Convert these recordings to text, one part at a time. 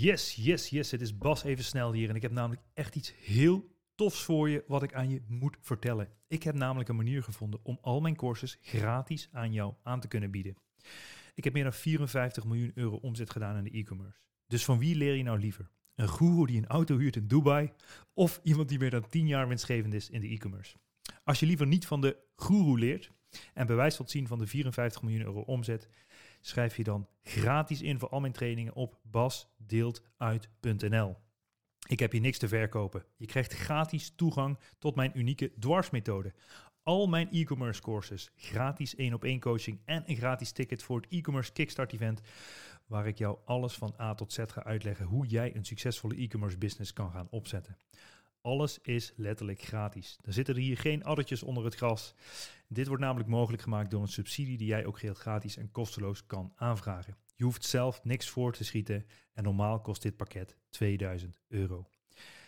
Yes, yes, yes. Het is Bas even snel hier en ik heb namelijk echt iets heel tofs voor je wat ik aan je moet vertellen. Ik heb namelijk een manier gevonden om al mijn courses gratis aan jou aan te kunnen bieden. Ik heb meer dan 54 miljoen euro omzet gedaan in de e-commerce. Dus van wie leer je nou liever? Een guru die een auto huurt in Dubai of iemand die meer dan 10 jaar winstgevend is in de e-commerce? Als je liever niet van de guru leert en bewijs wilt zien van de 54 miljoen euro omzet, schrijf je dan gratis in voor al mijn trainingen op basdeeltuit.nl. Ik heb hier niks te verkopen. Je krijgt gratis toegang tot mijn unieke dwarsmethode. Al mijn e-commerce courses, gratis 1 op 1 coaching en een gratis ticket voor het e-commerce kickstart event waar ik jou alles van A tot Z ga uitleggen hoe jij een succesvolle e-commerce business kan gaan opzetten. Alles is letterlijk gratis. Er zitten hier geen addertjes onder het gras. Dit wordt namelijk mogelijk gemaakt door een subsidie die jij ook geheel gratis en kosteloos kan aanvragen. Je hoeft zelf niks voor te schieten en normaal kost dit pakket 2000 euro.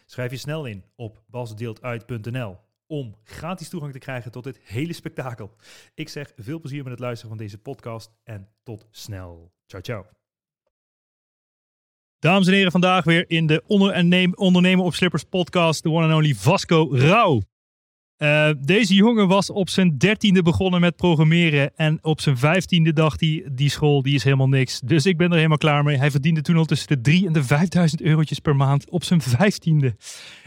Schrijf je snel in op basdeeltuit.nl om gratis toegang te krijgen tot dit hele spektakel. Ik zeg veel plezier met het luisteren van deze podcast en tot snel. Ciao, ciao. Dames en heren, vandaag weer in de Ondernemen, Ondernemen op Slippers podcast, de one and only Vasco Rauw. Uh, deze jongen was op zijn dertiende begonnen met programmeren en op zijn vijftiende dacht hij, die school die is helemaal niks. Dus ik ben er helemaal klaar mee. Hij verdiende toen al tussen de drie en de vijfduizend eurotjes per maand op zijn vijftiende.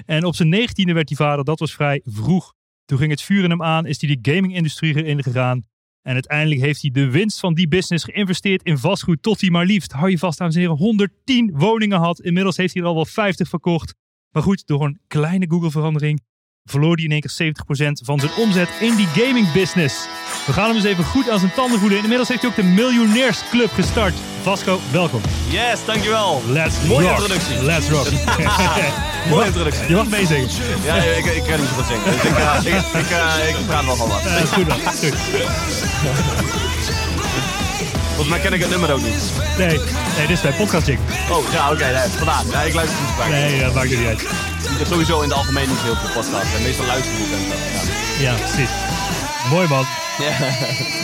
En op zijn negentiende werd hij vader, dat was vrij vroeg. Toen ging het vuur hem aan, is hij de gaming-industrie erin gegaan. En uiteindelijk heeft hij de winst van die business geïnvesteerd in vastgoed tot hij maar liefst, hou je vast dames en heren, 110 woningen had. Inmiddels heeft hij er al wel 50 verkocht. Maar goed, door een kleine Google-verandering verloor hij in één keer 70% van zijn omzet in die gaming business. We gaan hem eens even goed aan zijn tanden voelen. Inmiddels heeft hij ook de Miljonairsclub gestart. Vasco, welkom. Yes, dankjewel. Let's Mooie rock. introductie. Let's rock. Mooie introductie. Je mag meezingen. Ja, ik, ik kan niet zo goed zingen. Dus ik, uh, ik, ik, uh, ik praat wel van wat. Uh, goed, man. goed. Volgens mij ken ik het nummer ook niet. Nee, nee dit is bij podcast Jig. Oh, ja, oké. Okay, nee, vandaar. Nee, ik luister niet vaak. Nee, dat maakt er niet uit. Ik heb sowieso in het algemeen niet heel veel podcasts. En meestal luister ik en zo. Ja, ja precies. Mooi man. Ja.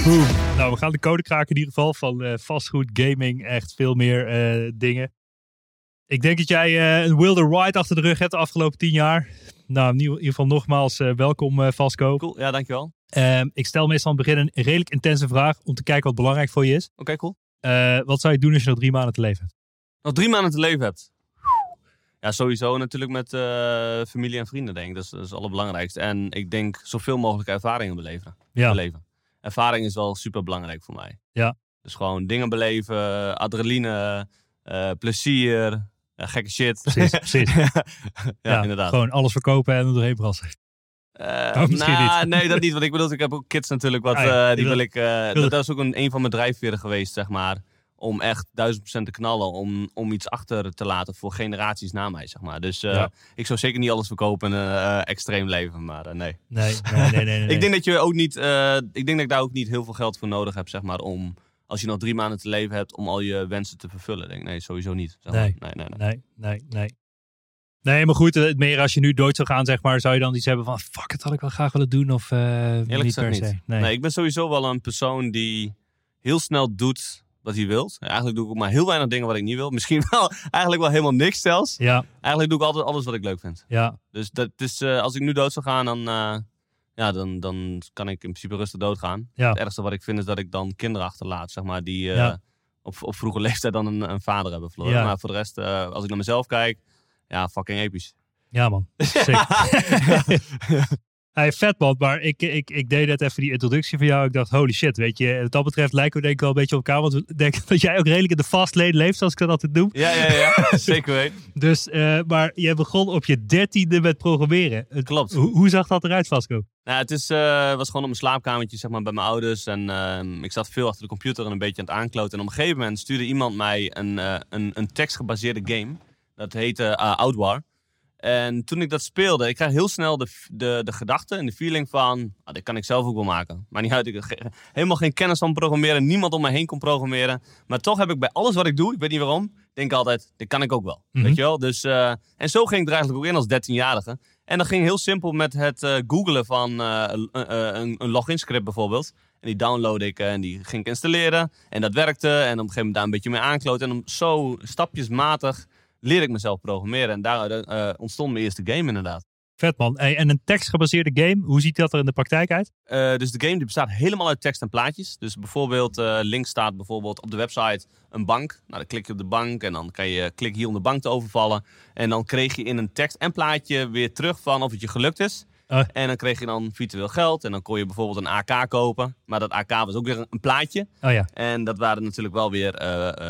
Boom. Nou, we gaan de code kraken in ieder geval van uh, vastgoed, gaming, echt veel meer uh, dingen. Ik denk dat jij uh, een wilder ride achter de rug hebt de afgelopen tien jaar. Nou, in ieder geval nogmaals welkom Vasco. Cool, ja, dankjewel. Uh, ik stel meestal aan het begin een redelijk intense vraag om te kijken wat belangrijk voor je is. Oké, okay, cool. Wat zou je doen als je nog drie maanden te leven hebt? Nog drie maanden te leven hebt? Ja, sowieso natuurlijk met uh, familie en vrienden, denk ik. Dat is, dat is het allerbelangrijkste. En ik denk zoveel mogelijk ervaringen beleven. Ja. beleven. Ervaring is wel super belangrijk voor mij. Ja. Dus gewoon dingen beleven, adrenaline, uh, plezier, gekke shit. Precies, precies. ja, ja, inderdaad. Gewoon alles verkopen en er doorheen brassen. Uh, nah, niet. nee, dat niet. Want ik bedoel, ik heb ook kids natuurlijk. Wat, Ah, ja. die wil- wil ik. dat, dat is ook een, een van mijn drijfveren geweest, zeg maar. Om echt duizend procent te knallen. Om, om iets achter te laten voor generaties na mij, zeg maar. Dus uh, Ja. ik zou zeker niet alles verkopen en uh, extreem leven. Maar uh, nee. Nee, nee, nee, nee. nee. Ik denk dat je ook niet. ik denk dat ik daar ook niet heel veel geld voor nodig heb, zeg maar. Om. Als je nog drie maanden te leven hebt om al je wensen te vervullen. Denk ik, nee, sowieso niet. Zeg maar. Nee. nee, nee, nee. Nee, nee, nee. Maar goed, eh, meer als je nu dood zou gaan, zeg maar, zou je dan iets hebben van, fuck, het had ik wel graag willen doen of uh, Eerlijk niet per se? niet. Nee. ik ben sowieso wel een persoon die heel snel doet wat hij wil. Eigenlijk doe ik ook maar heel weinig dingen wat ik niet wil. Misschien wel, eigenlijk wel helemaal niks zelfs. Ja, Eigenlijk doe ik altijd alles wat ik leuk vind. ja, Dus dat is, uh, als ik nu dood zou gaan, dan, uh, ja, dan, dan kan ik in principe rustig doodgaan. Ja. Het ergste wat ik vind is dat ik dan kinderen achterlaat, zeg maar, die uh, Ja. op, op vroege leeftijd dan een, een vader hebben verloren. Ja. Maar voor de rest, als ik naar mezelf kijk, ja, fucking episch. ja man. Sick. Hey, maar ik, ik, ik deed net even die introductie van jou. Ik dacht, holy shit, weet je, wat dat betreft lijken we denk ik wel een beetje op elkaar. Want we denken dat jij ook redelijk in de fast lane leeft, zoals ik dat altijd noem. Ja, ja, ja, zeker weten. Dus, uh, maar je begon op je dertiende met programmeren. Klopt. Hoe, hoe zag dat eruit, Vasco? Nou, het is, uh, was gewoon op mijn slaapkamertje zeg maar, bij mijn ouders. En uh, ik zat veel achter de computer en een beetje aan het aankloten. En op een gegeven moment stuurde iemand mij een, uh, een, een tekstgebaseerde game. Dat heette Outwar. En toen ik dat speelde, ik kreeg heel snel de, de, de gedachte en de feeling van... Ah, dit kan ik zelf ook wel maken. Maar niet uit, ik helemaal geen kennis van programmeren. Niemand om me heen kon programmeren. Maar toch heb ik bij alles wat ik doe, ik weet niet waarom... denk ik altijd, dit kan ik ook wel. Mhm. Weet je wel? Dus, uh, en zo ging ik er eigenlijk ook in als 13-jarige. En dat ging heel simpel met het uh, googlen van uh, een, een login script bijvoorbeeld. En die download ik en die ging ik installeren. En dat werkte. En op een gegeven moment daar een beetje mee aankloten. En om zo stapjesmatig leerde ik mezelf programmeren. En daar eh, ontstond mijn eerste game inderdaad. Vet man. Hey, en een tekstgebaseerde game, hoe ziet dat er in de praktijk uit? Uh, dus de game die bestaat helemaal uit tekst en plaatjes. Dus bijvoorbeeld, uh, links staat bijvoorbeeld op de website een bank. Nou, dan klik je op de bank en dan kan je klik hier om de bank te overvallen. En dan kreeg je in een tekst en plaatje weer terug van of het je gelukt is. Uh. En dan kreeg je dan virtueel geld. En dan kon je bijvoorbeeld een AK kopen. Maar dat AK was ook weer een, plaatje. Oh, ja. En dat waren natuurlijk wel weer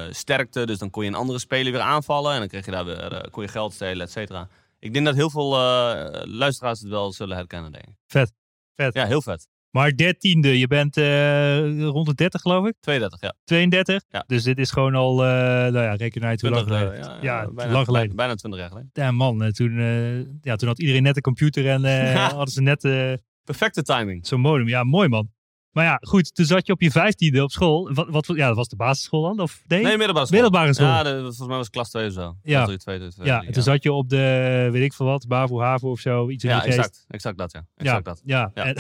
sterkte. Dus dan kon je een andere speler weer aanvallen. En dan kreeg je daar weer, kon je geld stelen, et cetera. Ik denk dat heel veel luisteraars het wel zullen herkennen, denk ik. Vet. Vet. Ja, heel vet. Maar dertiende, je bent uh, rond de 30 geloof ik? 32, ja. 32? Ja. Dus dit is gewoon al, uh, nou ja, reken uit hoe lang geleden. Ja, ja, bijna, lang geleden. Bijna 20 jaar geleden. Ja man, toen, ja, toen had iedereen net een computer en hadden ze net... Perfecte timing. Zo'n modem, ja mooi man. Maar ja, goed, toen zat je op je vijftiende op school. Wat, wat, ja, dat was de basisschool dan? Of, nee, nee middelbare school. Middelbare school. Ja, de, volgens mij was klas 2 of zo. Ja, 3, 2, 2, 2, ja en toen zat je op de, weet ik veel wat, BAVO, HAVO of zo. Iets in ja, exact, exact dat, ja. Exact ja, dat. Ja. Ja. En,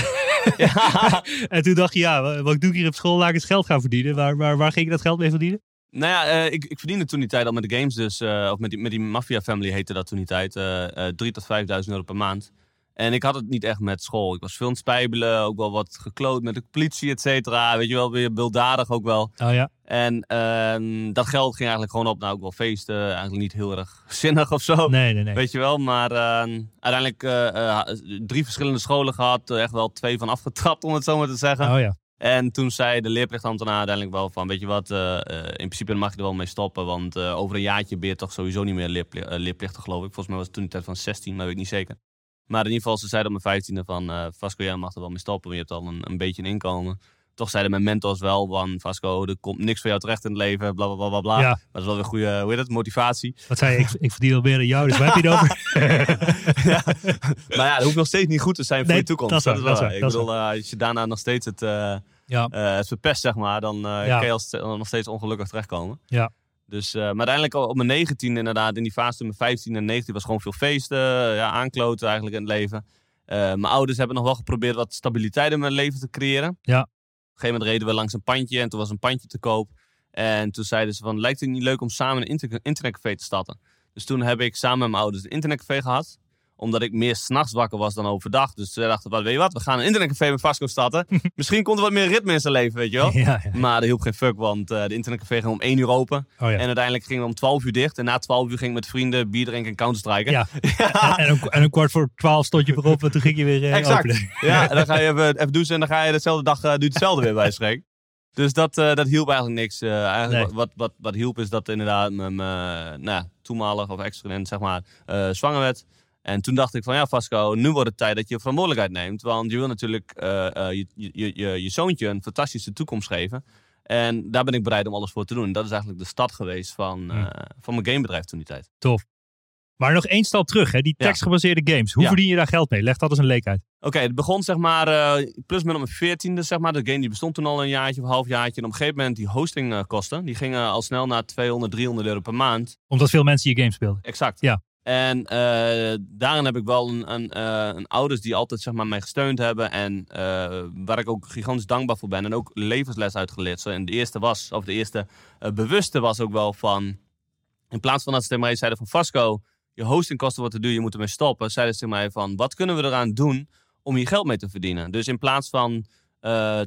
en toen dacht je, ja, wat doe ik hier op school? Laat ik eens geld gaan verdienen. Waar, waar, waar ging je dat geld mee verdienen? Nou ja, uh, ik, ik verdiende toen die tijd al met de games dus, uh, of met die, met die Mafia Family heette dat toen die tijd, uh, 3 tot 5.000 euro per maand. En ik had het niet echt met school. Ik was veel aan het spijbelen, ook wel wat gekloot met de politie, et cetera. Weet je wel, weer beelddadig ook wel. Oh ja. En uh, dat geld ging eigenlijk gewoon op naar ook wel feesten. Eigenlijk niet heel erg zinnig of zo. Nee, nee, nee. Weet je wel, maar uh, uiteindelijk uh, drie verschillende scholen gehad. echt wel twee van afgetrapt, om het zo maar te zeggen. Oh ja. En toen zei de leerplichtambtenaar uiteindelijk wel van, weet je wat, uh, in principe mag je er wel mee stoppen. Want over een jaartje ben je toch sowieso niet meer leerpli leerplichtig, geloof ik. Volgens mij was het toen de tijd van 16, maar weet ik niet zeker. Maar in ieder geval, ze zeiden op mijn 15e van, uh, Vasco, jij mag er wel mee stoppen. Want je hebt al een, een beetje een inkomen. Toch zeiden mijn mentors wel van, Vasco, er komt niks voor jou terecht in het leven, bla bla bla bla. bla. Ja. Maar dat is wel weer goede, hoe heet het, motivatie. Wat zei je? Ik, ik verdien al meer dan jou, dus waar heb je het over? ja. Maar ja, dat hoeft nog steeds niet goed te zijn voor Nee, je toekomst. dat is dat waar, Ik dat bedoel, uh, als je daarna nog steeds het, uh, ja. uh, het verpest, zeg maar, dan uh, Ja. kan je als, nog steeds ongelukkig terechtkomen. Ja. Dus, uh, maar uiteindelijk op mijn 19 inderdaad, in die fase mijn 15 en 19 was gewoon veel feesten, ja, aankloten eigenlijk in het leven. Uh, mijn ouders hebben nog wel geprobeerd wat stabiliteit in mijn leven te creëren. Ja. Op een gegeven moment reden we langs een pandje en toen was een pandje te koop. En toen zeiden ze van, lijkt het niet leuk om samen een inter internetcafé te starten? Dus toen heb ik samen met mijn ouders een internetcafé gehad. Omdat ik meer s'nachts wakker was dan overdag. Dus ze dachten, wat, weet je wat, we gaan een internetcafé met Vasco starten. Misschien komt er wat meer ritme in zijn leven, weet je wel. Ja, ja. Maar dat hielp geen fuck, want uh, de internetcafé ging om 1 uur open. Oh, ja. En uiteindelijk gingen we om 12 uur dicht. En na 12 uur ging ik met vrienden bier drinken en counterstriken. Ja. En, een, en een kwart voor twaalf stond je erop en toen ging je weer uh, Exact. openen. Ja, en dan ga je even, even douchen en dan ga je dezelfde dag uh, hetzelfde weer bij. Dus dat, uh, dat hielp eigenlijk niks. Uh, eigenlijk Nee. wat, wat, wat hielp is dat inderdaad mijn nou, toenmalig of ex-vriendin zeg maar, uh, zwanger werd. En toen dacht ik van ja Vasco, nu wordt het tijd dat je verantwoordelijkheid neemt. Want je wil natuurlijk uh, je, je, je, je zoontje een fantastische toekomst geven. En daar ben ik bereid om alles voor te doen. Dat is eigenlijk de start geweest van, Hmm. van mijn gamebedrijf toen die tijd. Tof. Maar nog één stap terug, hè? die Ja. tekstgebaseerde games. Hoe Ja. verdien je daar geld mee? Leg dat eens een leek uit. Oké, het begon zeg maar uh, plus min op mijn veertiende, zeg maar. De game die bestond toen al een jaartje of een half jaartje. En op een gegeven moment die hostingkosten, die gingen al snel naar 200, 300 euro per maand. Omdat veel mensen je games speelden. Exact. Ja. En uh, daarin heb ik wel een, een, uh, een, ouders die altijd zeg maar, mij gesteund hebben. En uh, waar ik ook gigantisch dankbaar voor ben. En ook levensles uitgeleerd. Zo, en de eerste was, of de eerste bewuste was ook wel van... In plaats van dat ze tegen mij zeiden van Vasco, je hostingkosten wordt te duur, je moet ermee stoppen. Zeiden ze tegen mij van, wat kunnen we eraan doen om hier geld mee te verdienen? Dus in plaats van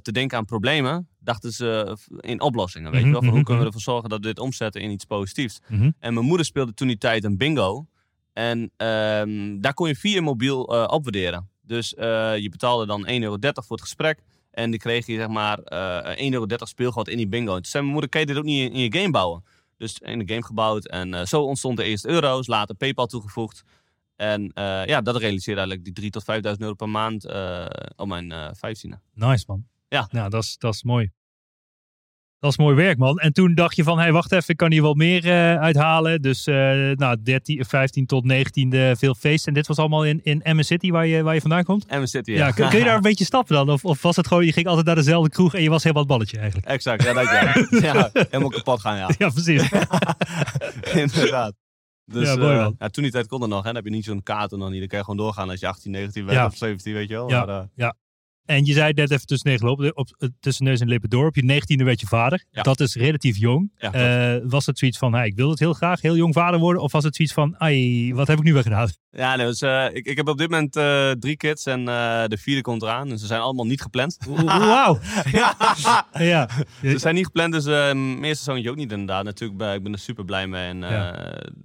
te denken aan problemen, dachten ze in oplossingen. Weet Mhm, je wel? Van, mhm, hoe kunnen we mhm. ervoor zorgen dat we dit omzetten in iets positiefs? Mhm. En mijn moeder speelde toen die tijd een bingo. En ehm, daar kon je via mobiel uh, opwaarderen. Dus uh, je betaalde dan 1,30 euro voor het gesprek. En dan kreeg je zeg maar uh, 1,30 euro speelgeld in die bingo. En toen zei mijn moeder, kan je dit ook niet in, in je game bouwen? Dus in de game gebouwd. En zo ontstond de eerste euro's. Later PayPal toegevoegd. En ja, dat realiseerde eigenlijk die 3.000 tot 5.000 euro per maand op mijn uh, vijftiende. Nice man. Ja. Nou, dat is, dat is mooi. Dat is mooi werk, man. En toen dacht je van, hé, hey, wacht even, ik kan hier wel meer uh, uithalen. Dus uh, nou, 13, 15 tot 19 veel feesten. En dit was allemaal in, in Emmen City, waar je, waar je vandaan komt? Emmen City, ja. ja kun, kun, je daar een beetje stappen dan? Of, of, was het gewoon, je ging altijd naar dezelfde kroeg en je was helemaal het balletje eigenlijk? Exact, ja, dat ja. ja helemaal kapot gaan, ja. Ja, precies. Inderdaad. Dus ja, mooi, uh, ja, toen die tijd kon er nog, hè. Dan heb je niet zo'n kaart en dan niet. Dan kan je gewoon doorgaan als je 18, 19 bent Ja. of 17, weet je wel. Ja, maar, uh, ja. En je zei net even tussen, neus, lopen, op, eh, tussen neus en lippen door. Op je negentiende werd je vader. Ja. Dat is relatief jong. Ja. Eh, was het zoiets van, hey, ik wil het heel graag heel jong vader worden? Of was het zoiets van, ai, wat heb ik nu weer gedaan? Ja, nee, dus, eh, ik, ik heb op dit moment drie kids en de vierde komt eraan. En ze zijn allemaal niet gepland. Wauw. ja. Ze zijn niet gepland, dus mijn eerste zoontje ook niet inderdaad. Natuurlijk, ben- ik ben er super blij mee en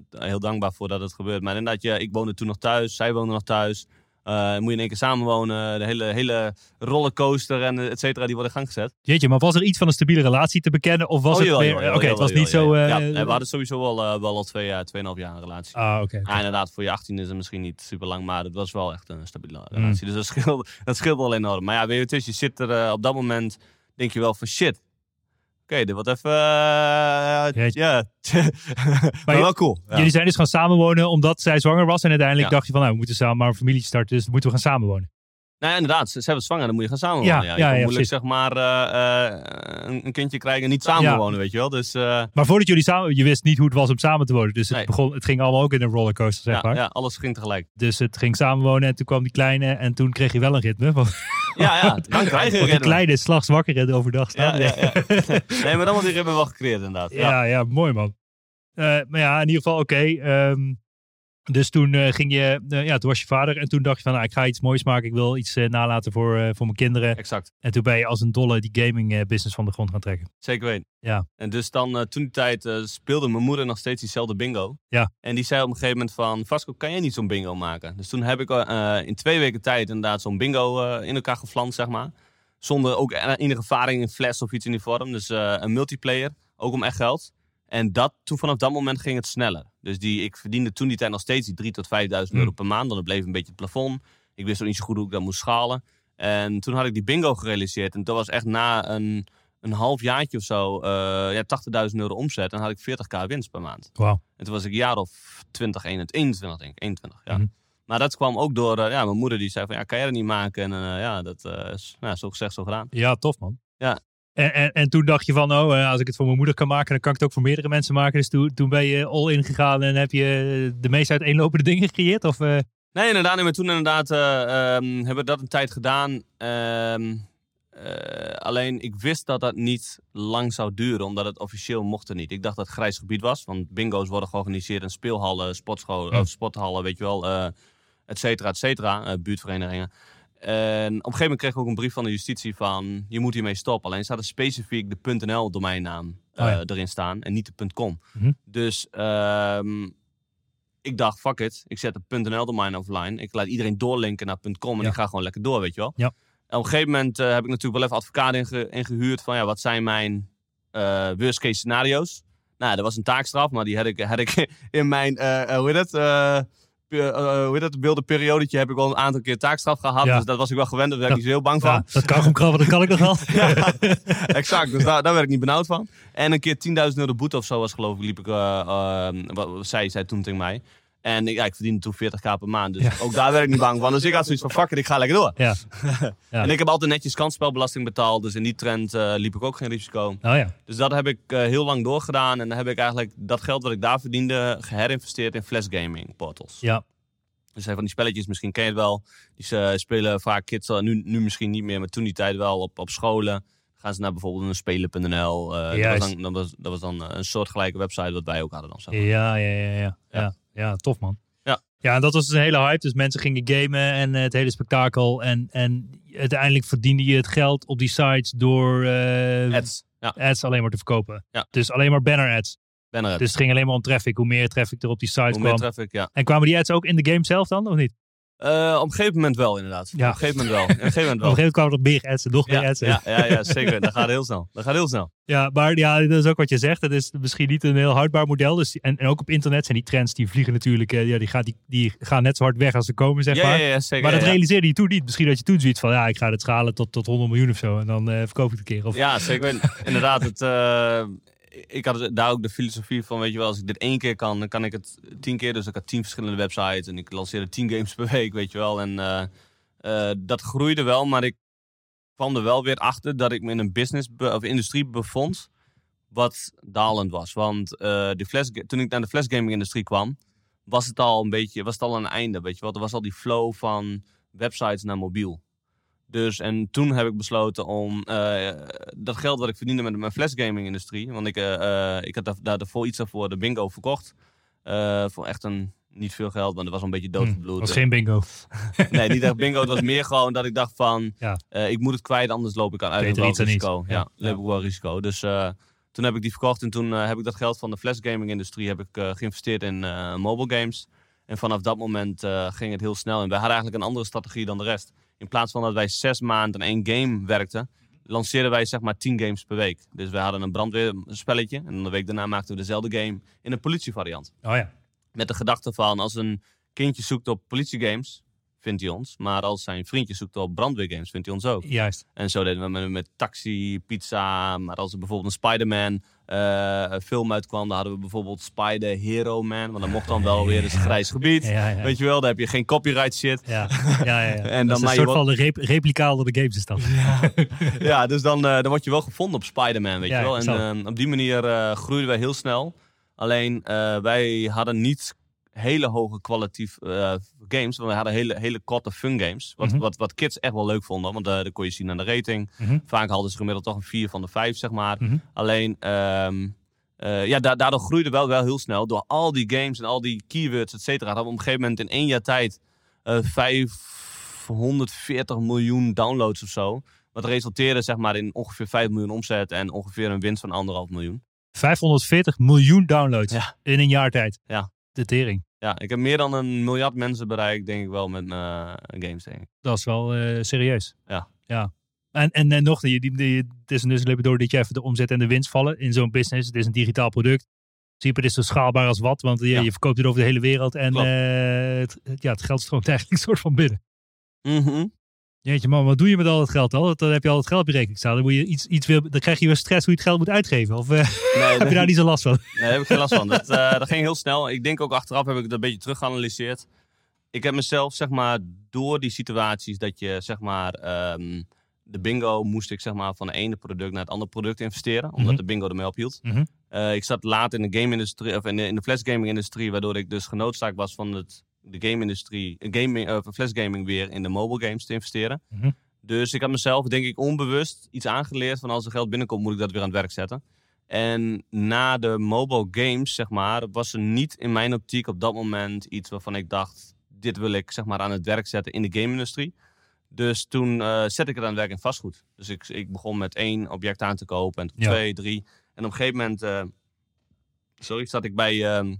heel dankbaar voor dat het gebeurt. Maar inderdaad, ja, ik woonde toen nog thuis, zij woonde nog thuis. Eh, moet je in één keer samenwonen, de hele, hele rollercoaster en et cetera, die worden in gang gezet. Jeetje, maar was er iets van een stabiele relatie te bekennen? Of was Oh, het jawel, jawel, Oké, het was jawel, niet zo... eh, ja, we hadden sowieso wel, eh, wel al twee jaar, tweeënhalf jaar een relatie. Ah, oké. Ja, inderdaad, voor je 18 is het misschien niet super lang, maar het was wel echt een stabiele Mm. relatie. Dus dat scheelt, dat scheelt wel enorm. Maar ja, weet je, het is, je zit er op dat moment, denk je wel van shit. Oké, dit wordt even. eh, ja, maar wel cool. Ja. Jullie zijn dus gaan samenwonen omdat zij zwanger was. En uiteindelijk Ja. dacht je van, nou, we moeten samen maar een familie starten. Dus moeten we gaan samenwonen. Nou, ja, inderdaad, ze, ze hebben zwanger, dan moet je gaan samenwonen. Ja, Ja, ja, je kan ja, moeilijk precies. zeg maar eh, eh, een, kindje krijgen en niet samenwonen, weet je wel. Dus eh, Maar voordat jullie samen... Je wist niet hoe het was om samen te wonen. Dus het, Nee. begon, het ging allemaal ook in een rollercoaster, zeg ja, maar. ja, alles ging tegelijk. Dus het ging samenwonen en toen kwam die kleine. En toen kreeg je wel een ritme. Want, Ja, ja, dan krijg je een ritme. kleine is s'nachts wakker en overdag Ja, staan. ja, ja. Nee, maar dan wordt die ritme wel gecreëerd inderdaad. Ja. Ja, ja, mooi man. Maar ja, in ieder geval oké. ehm, dus toen eh, ging je, eh, ja, toen was je vader en toen dacht je van, nou, ik ga iets moois maken. Ik wil iets eh, nalaten voor, voor mijn kinderen. Exact. En toen ben je als een dolle die gaming business van de grond gaan trekken. Zeker weten. Ja. En dus dan, toen die tijd, speelde mijn moeder nog steeds diezelfde bingo. Ja. En die zei op een gegeven moment van, Vasco, kan jij niet zo'n bingo maken? Dus toen heb ik in twee weken tijd inderdaad zo'n bingo in elkaar geflanst, zeg maar. Zonder ook enige ervaring in fles of iets in die vorm. Dus een multiplayer, ook om echt geld. En dat, toen vanaf dat moment ging het sneller. Dus die, ik verdiende toen die tijd nog steeds die 3.000 tot 5.000 euro Hmm. per maand. Dan bleef een beetje het plafond. Ik wist ook niet zo goed hoe ik dat moest schalen. En toen had ik die bingo gerealiseerd. En dat was echt na een, een half jaartje of zo, eh ja, 80.000 euro omzet. En had ik 40k winst per maand. Wauw. En toen was ik een jaar of 20, 21, 21 denk ik. 21, ja. Mhm. Maar dat kwam ook door eh, ja, mijn moeder die zei van, ja, kan jij dat niet maken? En eh, ja, dat is nou, zo gezegd, zo gedaan. Ja, tof man. Ja. En, en, en toen dacht je van, oh, eh, als ik het voor mijn moeder kan maken, dan kan ik het ook voor meerdere mensen maken. Dus toen, toen ben je all in gegaan en heb je de meest uiteenlopende dingen gecreëerd? Of, eh, Nee, inderdaad. Nee, maar toen inderdaad eh, ehm, hebben we dat een tijd gedaan. Ehm, eh, alleen ik wist dat dat niet lang zou duren, omdat het officieel mocht er niet. Ik dacht dat het grijs gebied was, want bingo's worden georganiseerd in speelhallen, sportscholen, sporthallen, weet je wel, eh et cetera, et cetera, eh, buurtverenigingen. En op een gegeven moment kreeg ik ook een brief van de justitie van, je moet hiermee stoppen. Alleen staat er specifiek de .nl domeinnaam eh, Oh ja. erin staan en niet de .com. Mhm. Dus ehm, ik dacht, fuck it. Ik zet de .nl domein offline. Ik laat iedereen doorlinken naar .com en Ja. ik ga gewoon lekker door, weet je wel. Ja. En op een gegeven moment eh, heb ik natuurlijk wel even advocaat inge ingehuurd van ja, wat zijn mijn eh worst case scenario's. Nou, dat was een taakstraf, maar die had ik, had ik in mijn, eh, eh, hoe heet het, eh, hoe heet het, beeldenperiodetje heb ik al een aantal keer taakstraf gehad. Ja. Dus dat was ik wel gewend, daar werd ik Ja. niet zo heel bang van. ja, dat kan krabben, dat kan ik nog wel. exact, dus daar, daar werd ik niet benauwd van. En een keer 10.000 euro boete of zo was geloof ik, liep ik, eh, eh, wat, wat zij zei toen tegen mij. En ik, ja, ik verdiende toen 40k per maand, dus Ja. ook daar werd ik niet bang van. Dus ik had zoiets van, fuck it, ik ga lekker door. Ja. En ik heb altijd netjes kansspelbelasting betaald, dus in die trend eh, liep ik ook geen risico. Oh ja. Dus dat heb ik eh, heel lang doorgedaan en dan heb ik eigenlijk dat geld wat ik daar verdiende geherinvesteerd in flash gaming portals. Ja. Dus zijn van die spelletjes, misschien ken je het wel. Die eh, spelen vaak kids, al- nu, nu misschien niet meer, maar toen die tijd wel op, op scholen. Gaan ze naar bijvoorbeeld een spelen.nl. dat, was dan, dat, was, dat was dan een soortgelijke website wat wij ook hadden dan. Zeg maar. Ja, ja, ja, ja. Ja, Ja. tof man. Ja. Ja, en dat was dus een hele hype. Dus mensen gingen gamen en eh, het hele spektakel. En, en uiteindelijk verdiende je het geld op die sites door eh, Ads. Ja, ads alleen maar te verkopen. Ja. Dus alleen maar banner ads. ben er. Dus het ging alleen maar om traffic. Hoe meer traffic er op die sites Hoe meer kwam. traffic, ja. En kwamen die ads ook in de game zelf dan, of niet? Eh, op een gegeven moment wel, inderdaad. Ja. Op een gegeven moment wel. Op een gegeven moment Op wel. een gegeven moment kwamen er meer ads en nog meer Ja, ja, ja, ja, zeker. Dat gaat heel snel. Dat gaat heel snel. Ja, maar ja, dat is ook wat je zegt. Het is misschien niet een heel houdbaar model. Dus, en, en ook op internet zijn die trends, die vliegen natuurlijk, eh, ja, die, gaan, die, die gaan net zo hard weg als ze komen, zeg Ja, maar. ja, ja, zeker. maar dat realiseerde je toen niet. Misschien dat je toen zoiets van, ja, ik ga het schalen tot, tot 100 miljoen of zo. En dan eh, verkoop ik het een keer. Of, Ja, zeker. Inderdaad, het, ik had daar ook de filosofie van, weet je wel, als ik dit één keer kan, dan kan ik het tien keer. Dus ik had tien verschillende websites en ik lanceerde tien games per week, weet je wel. En eh, eh, dat groeide wel, maar ik kwam er wel weer achter dat ik me in een business of industrie bevond wat dalend was. Want eh, die flash, toen ik naar de flashgaming industrie kwam, was het al een beetje, was het al een einde, weet je wel. Er was al die flow van websites naar mobiel. Dus en toen heb ik besloten om eh, dat geld wat ik verdiende met mijn flashgaming industrie. Want ik, eh, eh, ik had daar, daarvoor iets daarvoor de bingo verkocht. voor echt een niet veel geld, want het was een beetje Hm, doodgebloed. was geen bingo. Nee, niet echt bingo. Het was meer gewoon dat ik dacht van, Ja. ik moet het kwijt, anders loop ik aan uit niets. risico. Ja, Ja. loop ik wel risico. Dus toen heb ik die verkocht en toen heb ik dat geld van de flash gaming industrie heb ik geïnvesteerd in mobile games. En vanaf dat moment ging het heel snel. En wij hadden eigenlijk een andere strategie dan de rest. In plaats van dat wij zes maanden aan één game werkten, lanceerden wij zeg maar tien games per week. Dus wij hadden een brandweerspelletje en de week daarna maakten we dezelfde game in een politievariant. Oh ja. Met de gedachte van als een kindje zoekt op politiegames, vindt hij ons. Maar als zijn vriendje zoekt op brandweergames, vindt hij ons ook. Juist. En zo deden we met, met Taxi, Pizza. Maar als er bijvoorbeeld een Spider-Man eh, film uitkwam, dan hadden we bijvoorbeeld Spider Hero Man. Want dan mocht dan wel weer eens grijs gebied. Ja, ja. Weet je wel, daar heb je geen copyright shit. Ja, ja, ja. ja. En dat dan is maar een soort van de rep replica onder de games is dat. Ja, dus dan, eh, dan word je wel gevonden op Spider-Man, weet je wel. En eh, op die manier groeiden wij heel snel. Alleen, wij hadden niet hele hoge kwalitatief eh, games. Want we hadden hele, hele korte fun games. Wat, Mhm. wat, wat kids echt wel leuk vonden. Want eh dat kon je zien aan de rating. Mhm. Vaak hadden ze gemiddeld toch een 4 van de 5, zeg maar. Mhm. Alleen, ehm, eh, ja, da- daardoor groeide wel, wel heel snel. Door al die games en al die keywords, et cetera. Hadden we op een gegeven moment in één jaar tijd eh 540 miljoen downloads of zo. Wat resulteerde zeg maar in ongeveer 5 miljoen omzet en ongeveer een winst van anderhalf miljoen. 540 miljoen downloads Ja. in een jaar tijd. Ja. De tering. Ja, ik heb meer dan een miljard mensen bereikt, denk ik wel, met mijn eh, games, denk ik. Dat is wel eh, serieus. Ja. ja. En, en, en nog, die, die, die, het is dus door dat je even de omzet en de winst vallen in zo'n business. Het is een digitaal product. Super is zo schaalbaar als wat, want je, Ja. je verkoopt het over de hele wereld. En eh, het, ja, het geld stroomt eigenlijk soort van binnen. Mhm. Jeetje man, wat doe je met al het geld al? Dan heb je al het geld op je rekening staan. Dan, moet je iets, iets wil, dan krijg je weer stress hoe je het geld moet uitgeven. Of eh, Nee, heb je daar niet zo last van? Nee, daar heb ik geen last van. Dat, eh, dat ging heel snel. Ik denk ook achteraf heb ik het een beetje terug geanalyseerd. Ik heb mezelf, zeg maar, door die situaties dat je, zeg maar, ehm, de bingo moest ik, zeg maar, van het ene product naar het andere product investeren. Omdat Mhm. de bingo ermee ophield. Mhm. Eh, ik zat laat in de game-industrie, of in de, in de flashgaming-industrie, waardoor ik dus genoodzaakt was van het, de game-industrie, gaming, eh, van flashgaming weer in de mobile games te investeren. Mhm. Dus ik had mezelf, denk ik, onbewust iets aangeleerd van als er geld binnenkomt, moet ik dat weer aan het werk zetten. En na de mobile games, zeg maar, was er niet in mijn optiek op dat moment iets waarvan ik dacht, dit wil ik zeg maar aan het werk zetten in de game-industrie. Dus toen eh zette ik het aan het werk in vastgoed. Dus ik, ik begon met één object aan te kopen en Ja. twee, drie. En op een gegeven moment, eh, sorry, zat ik bij ehm,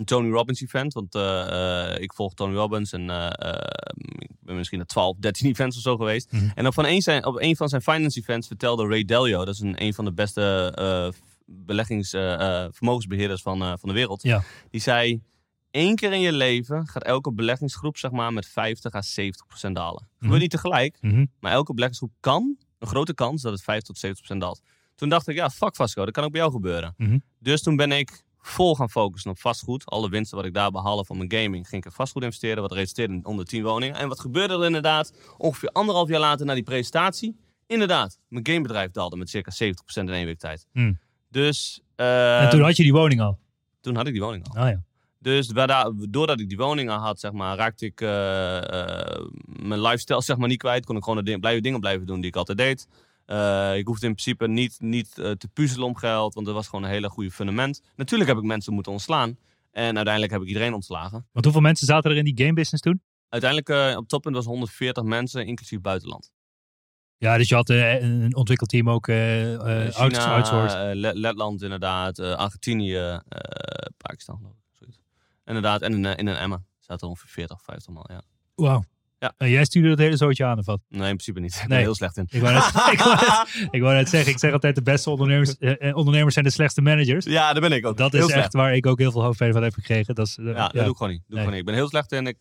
een Tony Robbins event. Want eh, eh, ik volg Tony Robbins en eh, ik ben misschien naar 12, 13 events of zo geweest. Mhm. En op, van een, zijn, op een van zijn finance events vertelde Ray Dalio, dat is een, een van de beste eh beleggings, eh, eh, vermogensbeheerders van, van de wereld. Ja. Die zei, één keer in je leven gaat elke beleggingsgroep zeg maar met 50 à 70 procent dalen. Gebeurt Mhm. niet tegelijk, Mhm. maar elke beleggingsgroep kan, een grote kans, dat het 5 tot 70 procent daalt. Toen dacht ik, ja, fuck Vasco, dat kan ook bij jou gebeuren. Mhm. Dus toen ben ik vol gaan focussen op vastgoed. Alle winsten wat ik daar behaalde van mijn gaming, ging ik in vastgoed investeren. Wat resulteerde in onder 10 woningen. En wat gebeurde er inderdaad? Ongeveer anderhalf jaar later na die presentatie. Inderdaad, mijn gamebedrijf daalde met circa 70% in één week tijd. Hmm. Dus uh, en toen had je die woning al. toen had ik die woning al. Oh ja. Dus doordat ik die woning al had, zeg maar, raakte ik eh, eh, mijn lifestyle zeg maar, niet kwijt. Kon ik gewoon de ding- blijven, dingen blijven doen die ik altijd deed. Eh, ik hoefde in principe niet, niet eh, te puzzelen om geld, want er was gewoon een hele goede fundament. Natuurlijk heb ik mensen moeten ontslaan. En uiteindelijk heb ik iedereen ontslagen. Want hoeveel mensen zaten er in die game business toen? Uiteindelijk eh, op toppunt was 140 mensen, inclusief buitenland. Ja, dus je had een ontwikkelteam ook out- outsourced. Le- Letland inderdaad, Argentinië, Pakistan geloof ik. Inderdaad, en in, in een Emma zaten er ongeveer 40, 50 man, ja. Wauw. Ja. En jij stuurde dat hele zootje aan of wat? Nee, in principe niet. Ik ben Nee. er heel slecht in. Ik wou, net, ik, wou net, ik wou net zeggen, ik zeg altijd de beste ondernemers, eh, eh, ondernemers zijn de slechtste managers. Ja, daar ben ik ook. Dat heel is slecht. echt waar ik ook heel veel hoofdpijn van heb gekregen. Dat is, eh, Ja, dat doe ik gewoon niet. Doe Nee. gewoon niet. ik ben heel slecht in. Ik,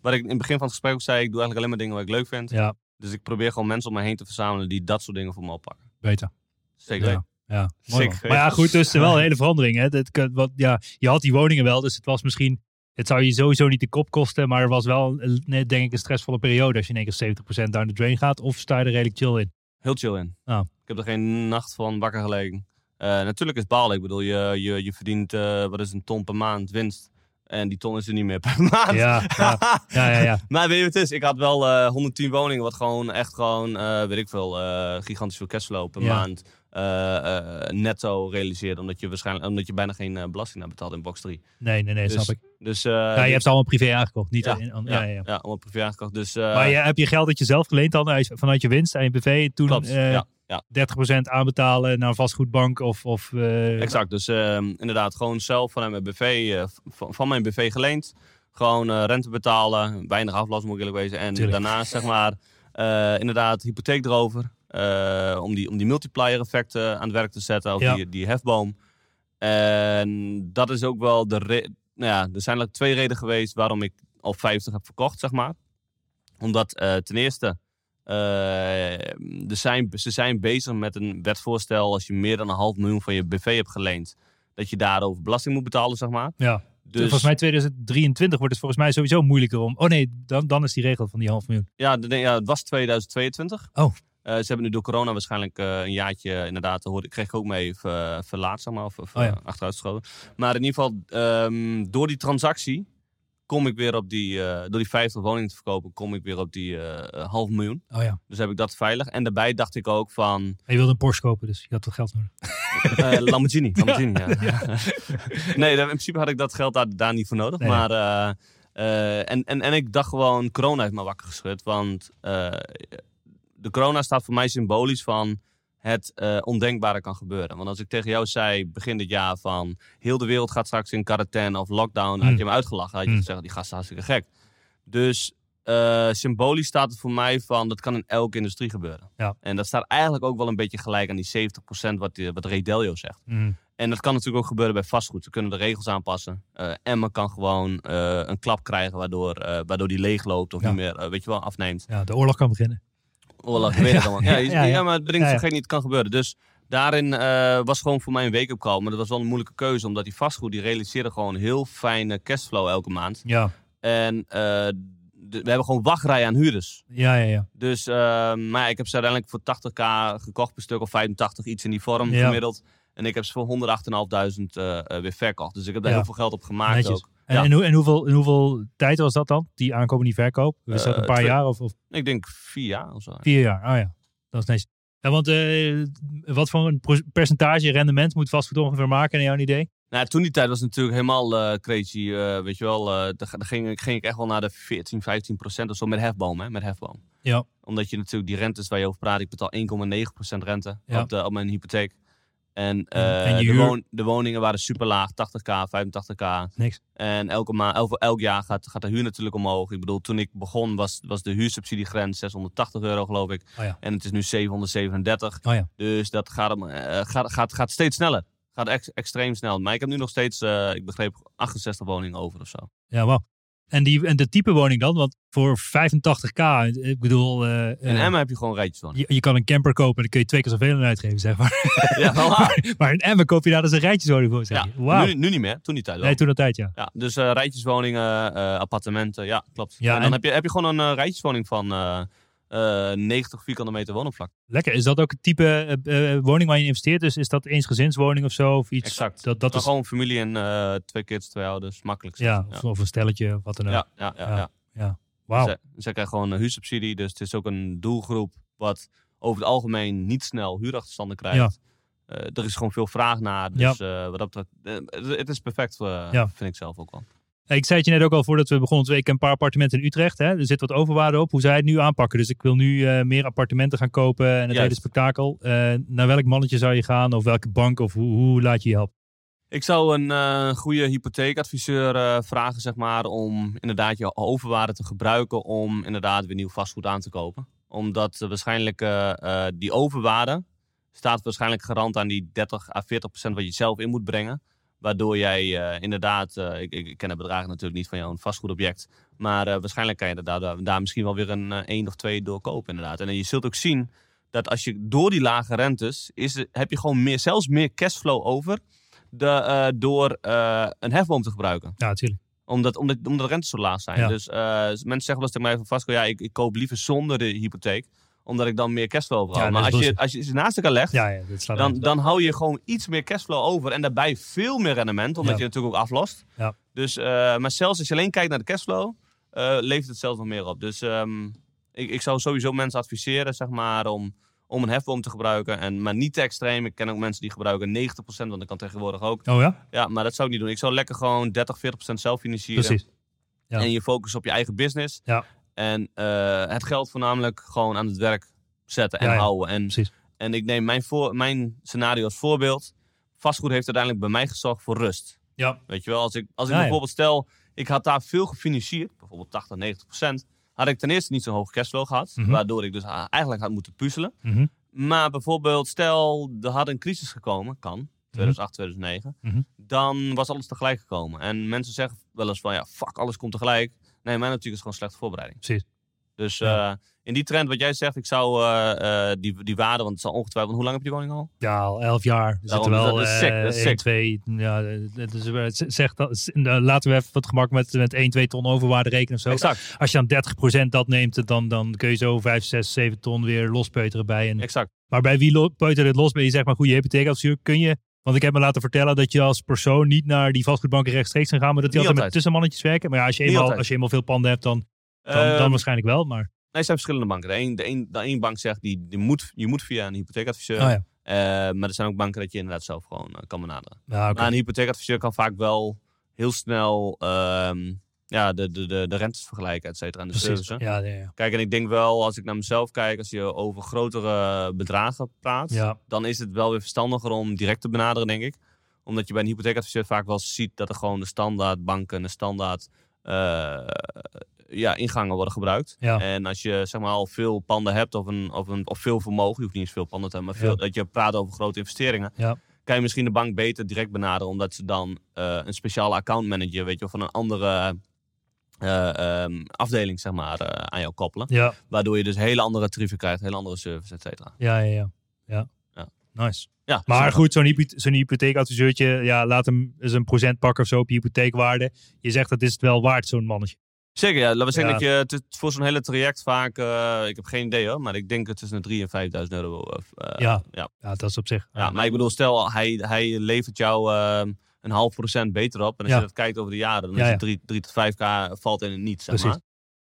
wat ik in het begin van het gesprek ook zei, ik doe eigenlijk alleen maar dingen wat ik leuk vind. ja, Dus ik probeer gewoon mensen om me heen te verzamelen die dat soort dingen voor me oppakken. beter. Zeker Ja. mooi. Maar ja, goed, dus wel een hele verandering. Hè. Dat, wat, ja, je had die woningen wel, dus het was misschien... Het zou je sowieso niet de kop kosten, maar er was wel, denk ik, een stressvolle periode als je in één keer 70% down the drain gaat. Of sta je er redelijk chill in? Heel chill in. Ah. Ik heb er geen nacht van wakker gelegen. Eh, natuurlijk is balen. Ik bedoel, je, je, je verdient, eh, wat is een ton per maand winst. En die ton is er niet meer per maand. Ja, ja, ja, ja. ja. Maar weet je wat het is? Ik had wel eh 110 woningen, wat gewoon echt gewoon, weet ik veel, gigantisch veel cashflow per maand netto realiseerde. Omdat je waarschijnlijk, omdat je bijna geen eh, belasting naar betaalt in box 3. Nee, nee, nee, Dus, snap ik. Dus, eh, Ja, je hebt het allemaal privé aangekocht. Niet Ja, ja, ja, ja, allemaal privé aangekocht. Dus, eh, Maar je, heb je geld dat je zelf geleend dan uit- vanuit je winst aan je BV? Toen klopt, eh, ja, ja. 30% aanbetalen naar een vastgoedbank of... of eh, Exact, dus ehm, inderdaad gewoon zelf vanuit mijn BV, eh, van, van mijn BV geleend. Gewoon eh, rente betalen, weinig aflast moet ik eerlijk wezen. En Tuurlijk. daarnaast zeg maar eh, inderdaad hypotheek erover. Eh, om, die, om die multiplier effecten aan het werk te zetten, of Ja. die, die hefboom. En dat is ook wel de nou ja, er zijn eigenlijk twee redenen geweest waarom ik al 50 heb verkocht, zeg maar. Omdat eh, ten eerste, eh, er zijn, ze zijn bezig met een wetsvoorstel als je meer dan een half miljoen van je BV hebt geleend, dat je daarover belasting moet betalen, zeg maar. ja. Dus Volgens mij 2023 wordt het volgens mij sowieso moeilijker om... Oh nee, dan, dan is die regel van die half miljoen. ja, de- ja, het was 2022. Oh. Eh, ze hebben nu door corona waarschijnlijk eh, een jaartje, inderdaad, hoorde, kreeg ik ook mee, ver- verlaat, zeg maar, of, of Oh ja. eh. Maar in ieder geval, ehm, door die transactie kom ik weer op die, eh, door die 50 woningen te verkopen, kom ik weer op die eh, half miljoen. Oh ja. Dus heb ik dat veilig. En daarbij dacht ik ook van, En je wilde een Porsche kopen, dus je had wat geld nodig. Eh, Lamborghini. Lamborghini ja. nee, in principe had ik dat geld daar, daar niet voor nodig. Nee. maar, eh, eh, en, en, en ik dacht gewoon, corona heeft me wakker geschud. Want eh, de corona staat voor mij symbolisch van het eh, ondenkbare kan gebeuren. Want als ik tegen jou zei begin dit jaar van heel de wereld gaat straks in quarantaine of lockdown, had Hmm. je me uitgelachen. Had je Hmm. gezegd, die gasten hartstikke gek. Dus eh, symbolisch staat het voor mij van dat kan in elke industrie gebeuren. Ja. En dat staat eigenlijk ook wel een beetje gelijk aan die 70% wat, die, wat Ray Dalio zegt. Mm. En dat kan natuurlijk ook gebeuren bij vastgoed. Ze kunnen de regels aanpassen. Eh Emma kan gewoon eh, een klap krijgen waardoor, eh, waardoor die leegloopt of Ja. niet meer, eh, weet je wel, afneemt. Ja, de oorlog kan beginnen. Oorlog, weet het allemaal. Ja, Ja, ja, ja. maar het brengt Ja, ja. vergeet niet, het kan gebeuren. Dus daarin eh, was gewoon voor mij een week opkomen. Maar dat was wel een moeilijke keuze, omdat die vastgoed, die realiseerde gewoon heel fijne cashflow elke maand. Ja, En eh, de- we hebben gewoon wachtrij aan huurders. ja, ja. ja. Dus, eh, maar ja, ik heb ze uiteindelijk voor 80k gekocht per stuk of 85, iets in die vorm Ja. gemiddeld. En ik heb ze voor 108.500 eh eh, weer verkocht. Dus ik heb daar Ja. heel veel geld op gemaakt Netjes. ook. En, Ja. en, hoe, en hoeveel, in hoeveel tijd was dat dan? Die aankoop en die verkoop? Was dat Eh, een paar twee- jaar of, of Ik denk vier jaar of zo. vier jaar? Oh ja, dat is netjes. Ja, want eh, wat voor een percentage rendement moet vastgoed ongeveer maken naar jouw idee? Nou, toen die tijd was het natuurlijk helemaal eh, crazy. weet je wel, daar, daar ging, ik- ging ik echt wel naar de 14, 15 procent of zo met hefboom. Hè, met hefboom. Ja. Omdat je natuurlijk die rentes waar je over praat, ik betaal 1,9 procent rente Ja. op, de, op mijn hypotheek. En, eh, en de, de woningen waren super laag, 80k, 85k. Niks. En elke ma elk, elk jaar gaat, gaat de huur natuurlijk omhoog. Ik bedoel, toen ik begon was, was de huursubsidiegrens 680 euro geloof ik. Oh ja. En het is nu 737. Oh ja. Dus dat gaat, eh, gaat, gaat, gaat steeds sneller. Gaat ex- extreem snel. Maar ik heb nu nog steeds, eh, ik begreep, 68 woningen over of zo. Ja, wauw. En, die, en de type woning dan? Want voor 85k, ik bedoel... eh, In eh, Emmen heb je gewoon rijtjes woningen. je, je kan een camper kopen en dan kun je twee keer zoveel aan uitgeven, zeg maar. Ja, wel waar. maar in Emmen koop je daar dus een rijtjeswoning voor, zeg Ja, nu, nu niet meer, toen die tijd wel. Nee, toen dat tijd, ja. Ja, dus eh, rijtjeswoningen, eh, appartementen, ja, klopt. Ja, en dan en- heb, je, heb je gewoon een eh, rijtjeswoning van eh, eh, 90 vierkante meter woonoppervlak. Lekker. Is dat ook het type eh, eh, woning waar je investeert? Dus is dat eensgezinswoning of zo? Of iets? Exact. Dat, dat is, gewoon familie en twee kids, twee ouders, makkelijk. ja, ja. Of, een stelletje, wat dan ook. ja, ja, ja, Ja. ja. Wauw. Ze, ze krijgen gewoon een huursubsidie, dus het is ook een doelgroep wat over het algemeen niet snel huurachterstanden krijgt. Er is gewoon veel vraag naar, dus wat dat betreft, het- is perfect, Ja. vind ik zelf ook wel. Hey, Ik zei het je net ook al voordat we begonnen. Twee keer een paar appartementen in Utrecht. Hè? Er zit wat overwaarde op. Hoe zou je het nu aanpakken? Dus ik wil nu eh, meer appartementen gaan kopen en het Juist. hele spektakel. Eh, naar welk mannetje zou je gaan? Of welke bank? Of hoe, hoe laat je je helpen? Ik zou een eh, goede hypotheekadviseur eh, vragen, zeg maar, om inderdaad je overwaarde te gebruiken om inderdaad weer nieuw vastgoed aan te kopen. Omdat eh, waarschijnlijk eh, eh, die overwaarde staat waarschijnlijk garant aan die 30 à 40 procent wat je zelf in moet brengen. Waardoor jij eh, inderdaad, eh, ik, ik ken de bedragen natuurlijk niet van jouw vastgoedobject, maar eh, waarschijnlijk kan je er daar, misschien wel weer een één of twee doorkopen inderdaad. En je zult ook zien dat als je door die lage rentes, is, heb je gewoon meer, zelfs meer cashflow over de, door een hefboom te gebruiken. Ja, natuurlijk. Omdat, omdat, omdat de rentes zo laag zijn. Ja. Dus mensen zeggen wel eens tegen mij van Vasco, ja, ik, ik koop liever zonder de hypotheek. Omdat ik dan meer cashflow. Ja, maar is als je, bullshit. als je ze naast elkaar legt, Ja, ja, dan, dan hou je gewoon iets meer cashflow over. En daarbij veel meer rendement, omdat je natuurlijk ook aflost. Ja. Dus, eh, maar zelfs als je alleen kijkt naar de cashflow, eh, levert het zelfs nog meer op. Dus ehm, ik, ik zou sowieso mensen adviseren, zeg maar, om, om een hefboom te gebruiken. En, maar niet te extreem. Ik ken ook mensen die gebruiken 90%, want dat kan tegenwoordig ook. Oh ja? Ja, maar dat zou ik niet doen. Ik zou lekker gewoon 30, 40% zelf financieren. Precies. Ja. En je focus op je eigen business. Ja. En eh, het geld voornamelijk gewoon aan het werk zetten en Ja, ja. houden. En, Precies. en ik neem mijn, voor, mijn scenario als voorbeeld. Vastgoed heeft uiteindelijk bij mij gezorgd voor rust. Ja. Weet je wel, als ik, als ik Ja, bijvoorbeeld stel, ik had daar veel gefinancierd, bijvoorbeeld 80, 90 procent, had ik ten eerste niet zo'n hoge cashflow gehad, Mhm. waardoor ik dus eigenlijk had moeten puzzelen. Mhm. Maar bijvoorbeeld, stel, er had een crisis gekomen, kan, 2008, 2009, Mhm. dan was alles tegelijk gekomen. En mensen zeggen wel eens van, ja, fuck, alles komt tegelijk. Nee, mijn natuurlijk is gewoon slechte voorbereiding. Precies. Dus Ja. eh, in die trend wat jij zegt, ik zou eh, eh, die, die waarde, want het zal ongetwijfeld, hoe lang heb je die woning al? Ja, al elf jaar. Daarom, wel dat is sick, dat is 1, sick. 2, ja, dat, laten we even wat gemak met, met 1, 2 ton overwaarde rekenen of zo. Exact, Als je dan 30% dat neemt, dan, dan kun je zo 5, 6, 7 ton weer lospeuteren bij. En, exact. maar bij wie peutert het los? Ben je zeg maar goede hypotheekadviseur? Kun je, want ik heb me laten vertellen dat je als persoon niet naar die vastgoedbanken rechtstreeks kan gaan, maar dat die Niet altijd met tussenmannetjes werken. Maar ja, als je eenmaal, altijd. als je eenmaal veel panden hebt, dan, dan, dan Ehm, waarschijnlijk wel. Maar, Nee, er zijn verschillende banken. De een, de een, de een bank zegt, die, die moet, je moet via een hypotheekadviseur. oh ja. Eh, maar er zijn ook banken dat je inderdaad zelf gewoon eh, kan benaderen. Ja. Maar een hypotheekadviseur kan vaak wel heel snel ehm, ja, de, de, de, de rentes vergelijken, et cetera, en de Precies. service. Ja, ja, ja. Kijk, en ik denk wel, als ik naar mezelf kijk, als je over grotere bedragen praat, dan is het wel weer verstandiger om direct te benaderen, denk ik. Omdat je bij een hypotheekadviseur vaak wel ziet dat er gewoon de standaard banken, de standaard eh, ja, ingangen worden gebruikt. En als je zeg maar al veel panden hebt of, een, of, een, of veel vermogen, je hoeft niet eens veel panden te hebben, maar veel, dat je praat over grote investeringen, Ja. kan je misschien de bank beter direct benaderen, omdat ze dan eh, een speciale accountmanager, weet je, wel, van een andere eh, ehm, afdeling, zeg maar, eh, aan jou koppelen. Ja, Waardoor je dus hele andere tarieven krijgt, hele andere service, et cetera. ja, ja, ja. ja. Ja. Nice. Ja, Maar zo. goed, zo'n hypo- zo'n hypotheekadviseurtje, ja, laat hem eens een procent pakken of zo op je hypotheekwaarde. Je zegt dat is het wel waard, zo'n mannetje. Zeker, ja. Laten we zeggen Ja. dat je het voor zo'n hele traject vaak, eh, ik heb geen idee hoor, maar ik denk het tussen de 3 en 5.000 euro. of, Ja. ja. Ja, dat is op zich. Ja, maar ik bedoel, stel hij, hij levert jou eh, een half procent beter op. En als Ja. je dat kijkt over de jaren, dan Ja, is het 3, 3 tot 5k valt in het niet, zeg Precies. maar.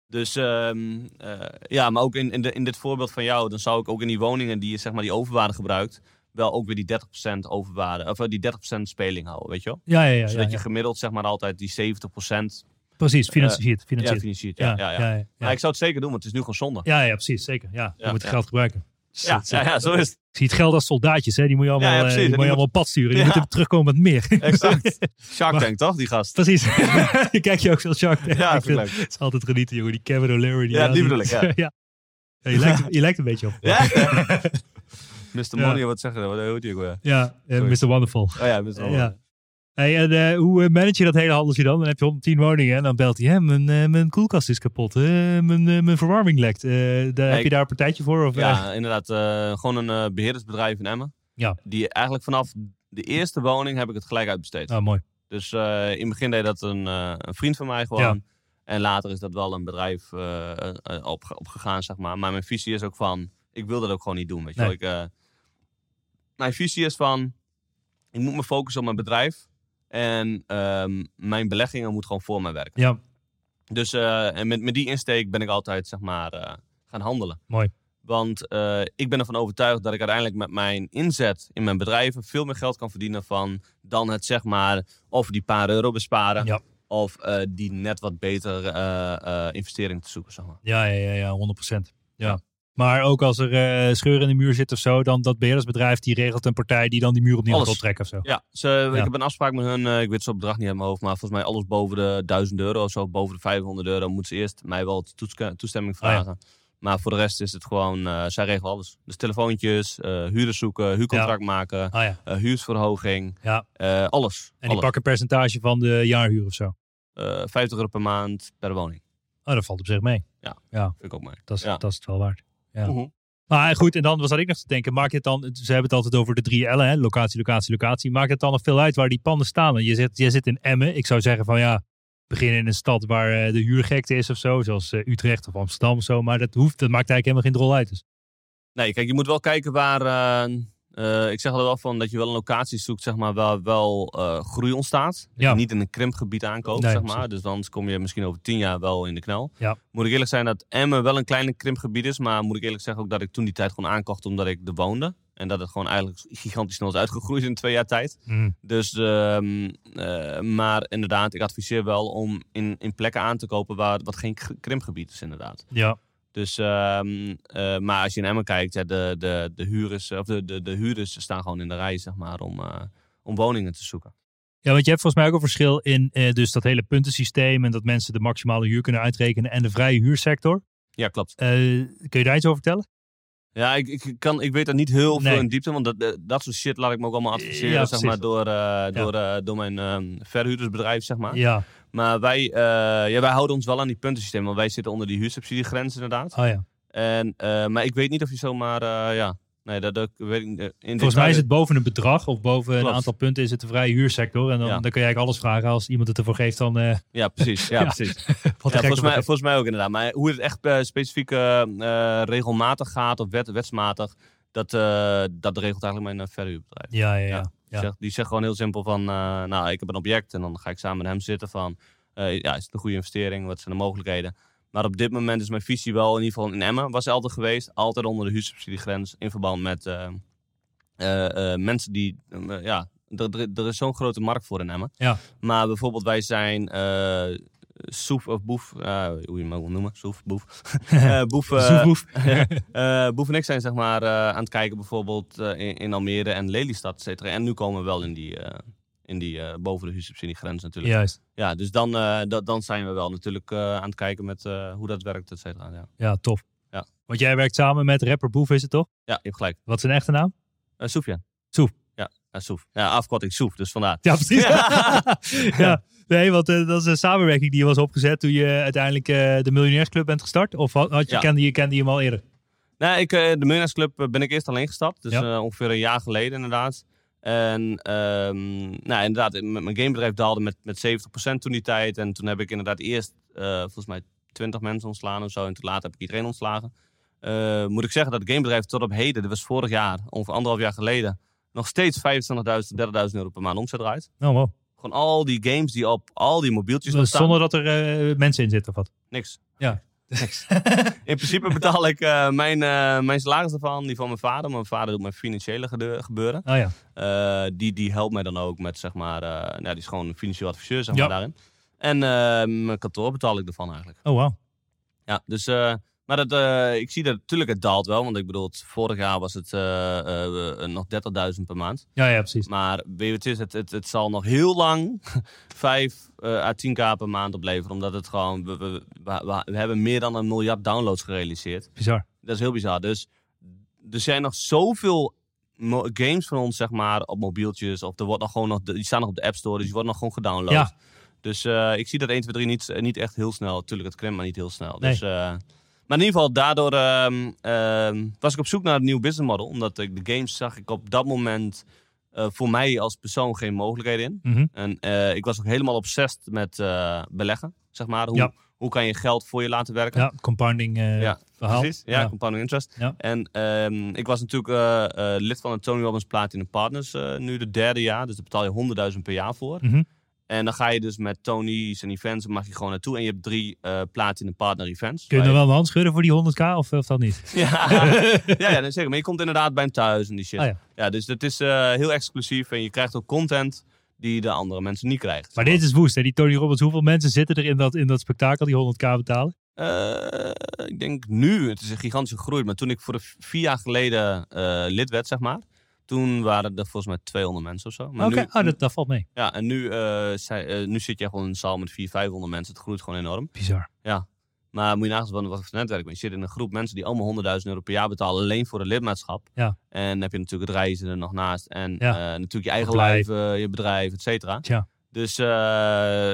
Dus ehm, eh, ja, maar ook in, in, de, in dit voorbeeld van jou, dan zou ik ook in die woningen die je zeg maar die overwaarde gebruikt, wel ook weer die 30% overwaarde, of eh, die 30% speling houden, weet je wel? Ja, ja, ja. Zodat ja, je gemiddeld zeg maar altijd die 70% Precies, financiert. ja, financiert. financiert. Ja, ja, ja, ja, ja, Maar ik zou het zeker doen, want het is nu gewoon zonde. ja, ja, precies, zeker. Ja, je moet het geld gebruiken. Ja, ja, ja, zo is het. Ik zie het geld als soldaatjes, hè? die moet je allemaal, Ja, eh, die moet je allemaal op pad sturen. Die Ja. moeten terugkomen met meer. Exact. Shark Tank, toch? Die gast. Precies. Kijk je ook veel Shark Tank? Ja, Ik vind- leuk. Het is altijd genieten, jongen. Die Kevin O'Leary. Ja, die bedoel ik, ja. je, lijkt, je lijkt een beetje op. Ja? Mr. Money, wat zeggen we? Wat heet die ook weer? Ja, eh. Mr. Wonderful. Oh ja, Mr. Ja. Hey, en eh, hoe eh, manage je dat hele handeltje dan? Dan heb je 110 woningen en dan belt hij, hè, mijn, eh, mijn koelkast is kapot, mijn, mijn verwarming lekt. Daar, heb je daar een partijtje voor? Of? Ja, inderdaad. gewoon een eh, beheerdersbedrijf in Emmen. Ja. Die eigenlijk vanaf de eerste woning heb ik het gelijk uitbesteed. Ah, mooi. Dus in het begin deed dat een, een vriend van mij gewoon. Ja. En later is dat wel een bedrijf op, opgegaan, zeg maar. Maar mijn visie is ook van, ik wil dat ook gewoon niet doen. Weet je Nee. wel. Ik, mijn visie is van, ik moet me focussen op mijn bedrijf. En ehm, mijn beleggingen moeten gewoon voor mij werken. Ja, Dus eh, en met, met die insteek ben ik altijd, zeg maar, eh, gaan handelen. mooi. Want eh, ik ben ervan overtuigd dat ik uiteindelijk met mijn inzet in mijn bedrijven veel meer geld kan verdienen van dan het zeg maar of die paar euro besparen Ja. of die net wat beter investering te zoeken. Zeg maar. Ja, ja, ja, ja 100%. Ja. Ja. Maar ook als er eh scheuren in de muur zit of zo, dan dat beheerdersbedrijf die regelt een partij die dan die muur opnieuw gaat optrekken of zo. Ja, ze, Ja. ik heb een afspraak met hun. eh, ik weet zo'n bedrag niet uit mijn hoofd, maar volgens mij alles boven de 1000 euro of zo, boven de 500 euro, moeten ze eerst mij wel toestemming Ah, ja. vragen. Maar voor de rest is het gewoon, eh, zij regelen alles. Dus telefoontjes, huurders zoeken, huurcontract maken, Ah ja. huursverhoging, Ja. alles. En die pakken een percentage van de jaarhuur of zo. Eh, 50 euro per maand per woning. Oh, dat valt op zich mee. Vind ik ook mee. Dat is, Ja. dat is het wel waard. Ja. Mhm. Maar goed, en dan was dat ik nog te denken. Maak je het dan, ze hebben het altijd over de drie L'en, hè? locatie, locatie, locatie. Maakt het dan nog veel uit waar die panden staan? En je zit, je zit in Emmen. Ik zou zeggen van ja, begin in een stad waar eh, de huurgekte is of zo. Zoals eh, Utrecht of Amsterdam of zo. Maar dat, hoeft, dat maakt eigenlijk helemaal geen drol uit. Dus. Nee, kijk, je moet wel kijken waar. eh, eh, ik zeg er wel van dat je wel een locatie zoekt, zeg maar, waar wel eh, groei ontstaat. Dat Ja. je niet in een krimpgebied aankoopt, Nee, zeg maar. precies. Dus dan kom je misschien over tien jaar wel in de knel. Ja. Moet ik eerlijk zijn dat Emmen wel een klein krimpgebied is. Maar moet ik eerlijk zeggen ook dat ik toen die tijd gewoon aankocht omdat ik er woonde. En dat het gewoon eigenlijk gigantisch snel is uitgegroeid in twee jaar tijd. Mm. Dus, ehm, eh, maar inderdaad, ik adviseer wel om in, in plekken aan te kopen waar wat geen krimpgebied is, inderdaad. Ja. Dus, ehm, eh, maar als je in Emmen kijkt, ja, de, de, de, huurders, of de, de, de huurders staan gewoon in de rij, zeg maar, om, eh, om woningen te zoeken. ja, want je hebt volgens mij ook een verschil in eh, dus dat hele puntensysteem en dat mensen de maximale huur kunnen uitrekenen en de vrije huursector. Ja, klopt. Kun je daar iets over vertellen? Ja, ik, ik, kan, ik weet daar niet heel Nee. veel in diepte, want dat, eh, dat soort shit laat ik me ook allemaal adviseren, Ja, zeg maar, door, eh, door, eh, door mijn ehm, verhuurdersbedrijf, zeg maar. Ja. Maar wij, ja, wij houden ons wel aan die puntensysteem, want wij zitten onder die huursubsidiegrens inderdaad. Oh ja. En, maar ik weet niet of je zomaar, ja, nee, dat, dat weet ik niet. In Volgens mij is het boven een bedrag of boven een aantal punten is het de vrije huursector. En dan, Ja. dan kun je eigenlijk alles vragen als iemand het ervoor geeft dan eh Ja, precies. Ja, Ja. precies. Ja, volgens, mij, volgens mij ook inderdaad. Maar hoe het echt eh, specifiek eh, eh, regelmatig gaat of wet, wetsmatig, dat, eh, dat regelt eigenlijk mijn uh, verhuurbedrijf. Ja, ja, ja. Die, zegt, gewoon heel simpel van, eh, nou, ik heb een object en dan ga ik samen met hem zitten van, eh, ja, is het een goede investering? Wat zijn de mogelijkheden? Maar op dit moment is mijn visie wel, in ieder geval in Emmen, was altijd geweest, altijd onder de huursubsidiegrens in verband met eh, eh, eh, mensen die, ja, er, is zo'n grote markt voor in Emmen. Ja. Maar bijvoorbeeld wij zijn Soef of Boef, hoe je hem ook wil noemen, Soef, Boef. Boef, en ik zijn zeg maar aan het kijken bijvoorbeeld in, in Almere en Lelystad, et cetera. En nu komen we wel in die, in die eh, boven de huursubsidiegrens natuurlijk. Juist. Ja, dus dan, eh, dat, dan zijn we wel natuurlijk eh, aan het kijken met hoe dat werkt, et cetera. Ja. Ja, tof. Ja. Want jij werkt samen met rapper Boef, is het toch? ja, je hebt gelijk. Wat is zijn echte naam? Uh, Soef, ja. Soef. Ja, Soef. Ja, afkorting Soef, dus vandaar. Ja, precies. ja. Nee, want dat is een samenwerking die was opgezet toen je uiteindelijk de Miljonairsclub bent gestart. Of had, had je, Ja. kende, je kende je hem al eerder? Nee, ik, de Millionairesclub eh, ben ik eerst alleen gestapt. Dus Ja. ongeveer een jaar geleden inderdaad. En ehm, nou, inderdaad, mijn gamebedrijf daalde met, met 70% toen die tijd. En toen heb ik inderdaad eerst eh, volgens mij 20 mensen ontslaan of zo. En toen later heb ik iedereen ontslagen. Eh, moet ik zeggen dat het gamebedrijf tot op heden, dat was vorig jaar, ongeveer anderhalf jaar geleden, nog steeds 25.000, 30.000 euro per maand omzet draait. Oh, wow. Gewoon al die games die op al die mobieltjes nog staan. Zonder dat er eh, mensen in zitten of wat? Niks. Ja. Niks. In principe betaal ik eh, mijn, eh, mijn salaris ervan, die van mijn vader. Mijn vader doet mijn financiële gebeuren. Oh ja. Eh, die, die helpt mij dan ook met, zeg maar, eh, nou, die is gewoon een financieel adviseur, zeg Ja. maar, daarin. En eh, mijn kantoor betaal ik ervan eigenlijk. Oh, wow. Ja, dus, eh, maar dat, eh, ik zie dat natuurlijk, het daalt wel. Want ik bedoel, het, vorig jaar was het eh, eh, nog 30.000 per maand. Ja, ja, precies. Maar weet je het is? Het, het, zal nog heel lang 5 à 10k per maand opleveren. Omdat het gewoon, we, we, we, we hebben meer dan een miljard downloads gerealiseerd. Bizar. Dat is heel bizar. Dus er zijn nog zoveel games van ons, zeg maar, op mobieltjes. Of er wordt nog gewoon nog, die staan nog op de App Store, dus die worden nog gewoon gedownload. Ja. Dus ik zie dat 1, 2, 3 niet, niet echt heel snel. Tuurlijk, het krimpt, maar niet heel snel. Nee. Dus, maar in ieder geval, daardoor ehm, ehm, was ik op zoek naar een nieuw business model. Omdat ik de games zag ik op dat moment eh, voor mij als persoon geen mogelijkheden in. Mhm. En eh, ik was ook helemaal obsessed met eh, beleggen, zeg maar. Hoe, Ja. hoe kan je geld voor je laten werken? Ja, compounding Ja, verhaal. Precies, ja, compounding interest. Ja. En ehm, ik was natuurlijk lid van de Tony Robbins Platinum Partners nu de derde jaar. Dus daar betaal je 100.000 per jaar voor. Mhm. En dan ga je dus met Tony's en events, mag je gewoon naartoe. En je hebt drie eh Platinum Partner events. Kun je nog wel een hand schudden voor die 100k of, of dat niet? ja, ja, ja, nee, zeker. Maar je komt inderdaad bij hem thuis en die shit. Ah, ja. ja. dus het is eh, heel exclusief. En je krijgt ook content die de andere mensen niet krijgen. Maar dit is woest, hè? Die Tony Robbins. Hoeveel mensen zitten er in dat, in dat spektakel die 100k betalen? Eh, ik denk nu, het is een gigantische groei. Maar toen ik voor de vier jaar geleden eh, lid werd, zeg maar. Toen waren er volgens mij 200 mensen of zo. Maar Oké, nu, oh, dat, dat valt mee. ja, en nu, eh, zij- eh, nu zit je gewoon in een zaal met 400, 500 mensen. Het groeit gewoon enorm. Bizar. Maar moet je nagaan van wat voor netwerk ben. Je zit in een groep mensen die allemaal 100.000 euro per jaar betalen alleen voor het lidmaatschap. Ja. En dan heb je natuurlijk het reizen er nog naast. En Ja. eh, natuurlijk je eigen lijf, eh, je bedrijf, et cetera. Dus eh,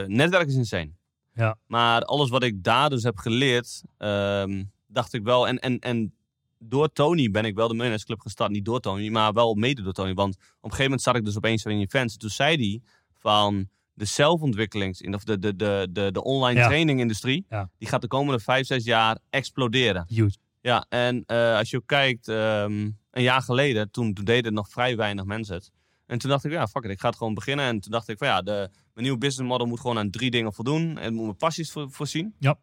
netwerk is insane. Ja. Maar alles wat ik daar dus heb geleerd, ehm, dacht ik wel. En, en, en door Tony ben ik wel de Millionaires Club gestart. Niet door Tony, maar wel mede door Tony. Want op een gegeven moment zat ik dus opeens in events. En toen zei hij van de zelfontwikkelings... of de, de, de, de, de online Ja. trainingindustrie... Ja. die gaat de komende vijf, zes jaar exploderen. Huge. Ja, en eh, als je ook kijkt, ehm, een jaar geleden, toen, toen deden nog vrij weinig mensen het. En toen dacht ik, ja, fuck it, ik ga het gewoon beginnen. En toen dacht ik van ja, de, mijn nieuwe business model moet gewoon aan drie dingen voldoen. Het moet mijn passies voor, voorzien. Ja.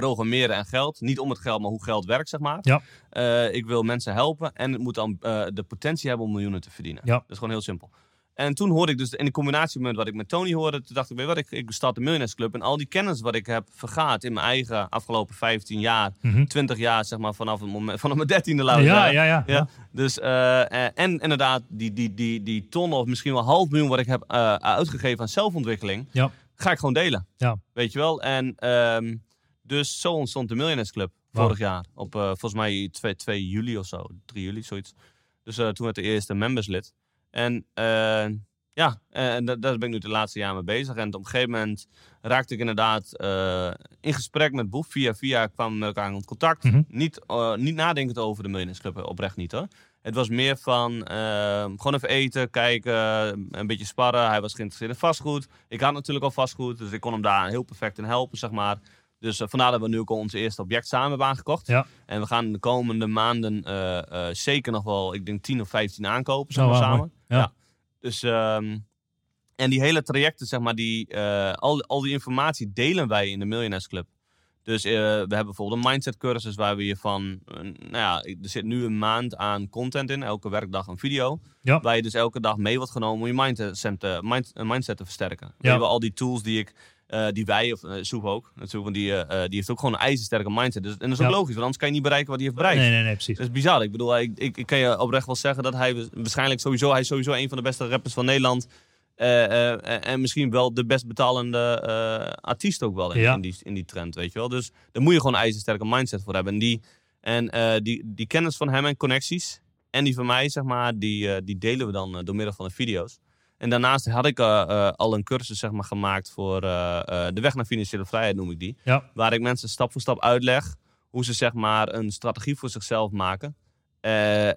Programmeren en geld. Niet om het geld, maar hoe geld werkt, zeg maar. Ja. Eh, ik wil mensen helpen en het moet dan eh, de potentie hebben om miljoenen te verdienen. Ja. Dat is gewoon heel simpel. En toen hoorde ik dus in de combinatie met wat ik met Tony hoorde, toen dacht ik, weet wat, ik, ik start de Millionaires Club. En al die kennis wat ik heb vergaat in mijn eigen afgelopen 15 jaar, Mhm. 20 jaar, zeg maar, vanaf, het moment, vanaf mijn dertiende we Ja, ja, ja, ja. Dus, eh, en inderdaad, die, die, die, die ton of misschien wel half miljoen wat ik heb uitgegeven aan zelfontwikkeling, Ja. ga ik gewoon delen. Ja. Weet je wel? En ehm, dus zo ontstond de Millionaires Club vorig jaar. Op eh, volgens mij 2, 2 juli of zo, 3 juli, zoiets. Dus eh, toen werd de eerste memberslid. En eh, ja, en da- daar ben ik nu de laatste jaar mee bezig. En op een gegeven moment raakte ik inderdaad in gesprek met Boef. Via via kwamen we met elkaar in contact. Mhm. Niet, niet nadenkend over de Millionaires Club, oprecht niet hoor. Het was meer van eh, gewoon even eten, kijken, een beetje sparren. Hij was geïnteresseerd in vastgoed. Ik had natuurlijk al vastgoed, dus ik kon hem daar heel perfect in helpen, zeg maar. Dus eh, vandaar dat we nu ook al ons eerste object samen hebben aangekocht. Ja. En we gaan de komende maanden eh, eh, zeker nog wel, ik denk 10 of 15 aankopen, zeg Oh, maar, wauw, samen. Ja. Dus, ehm, en die hele trajecten, zeg maar, die, al, al die informatie delen wij in de Millionaires Club. Dus we hebben bijvoorbeeld een mindset cursus waar we je van, nou ja, er zit nu een maand aan content in, elke werkdag een video. Ja. Waar je dus elke dag mee wordt genomen om je mindset te, mindset te versterken. We hebben al die tools die ik, eh, die wij, of uh, Soef ook, natuurlijk, want die, eh, eh, die heeft ook gewoon een ijzersterke mindset. Dus, en dat is ook Ja. logisch, want anders kan je niet bereiken wat hij heeft bereikt. Nee, nee, nee, precies. Dat is bizar. Ik bedoel, ik, ik, ik kan je oprecht wel zeggen dat hij waarschijnlijk sowieso, hij is sowieso een van de beste rappers van Nederland. Eh, eh, en misschien wel de best betalende eh, artiest ook wel in, Ja. in, die, in die trend, weet je wel. Dus daar moet je gewoon een ijzersterke mindset voor hebben. En, die, en eh, die, die kennis van hem en connecties en die van mij, zeg maar, die, eh, die delen we dan eh, door middel van de video's. En daarnaast had ik eh, eh, al een cursus zeg maar, gemaakt voor eh, de weg naar financiële vrijheid, noem ik die. Ja. Waar ik mensen stap voor stap uitleg hoe ze zeg maar, een strategie voor zichzelf maken.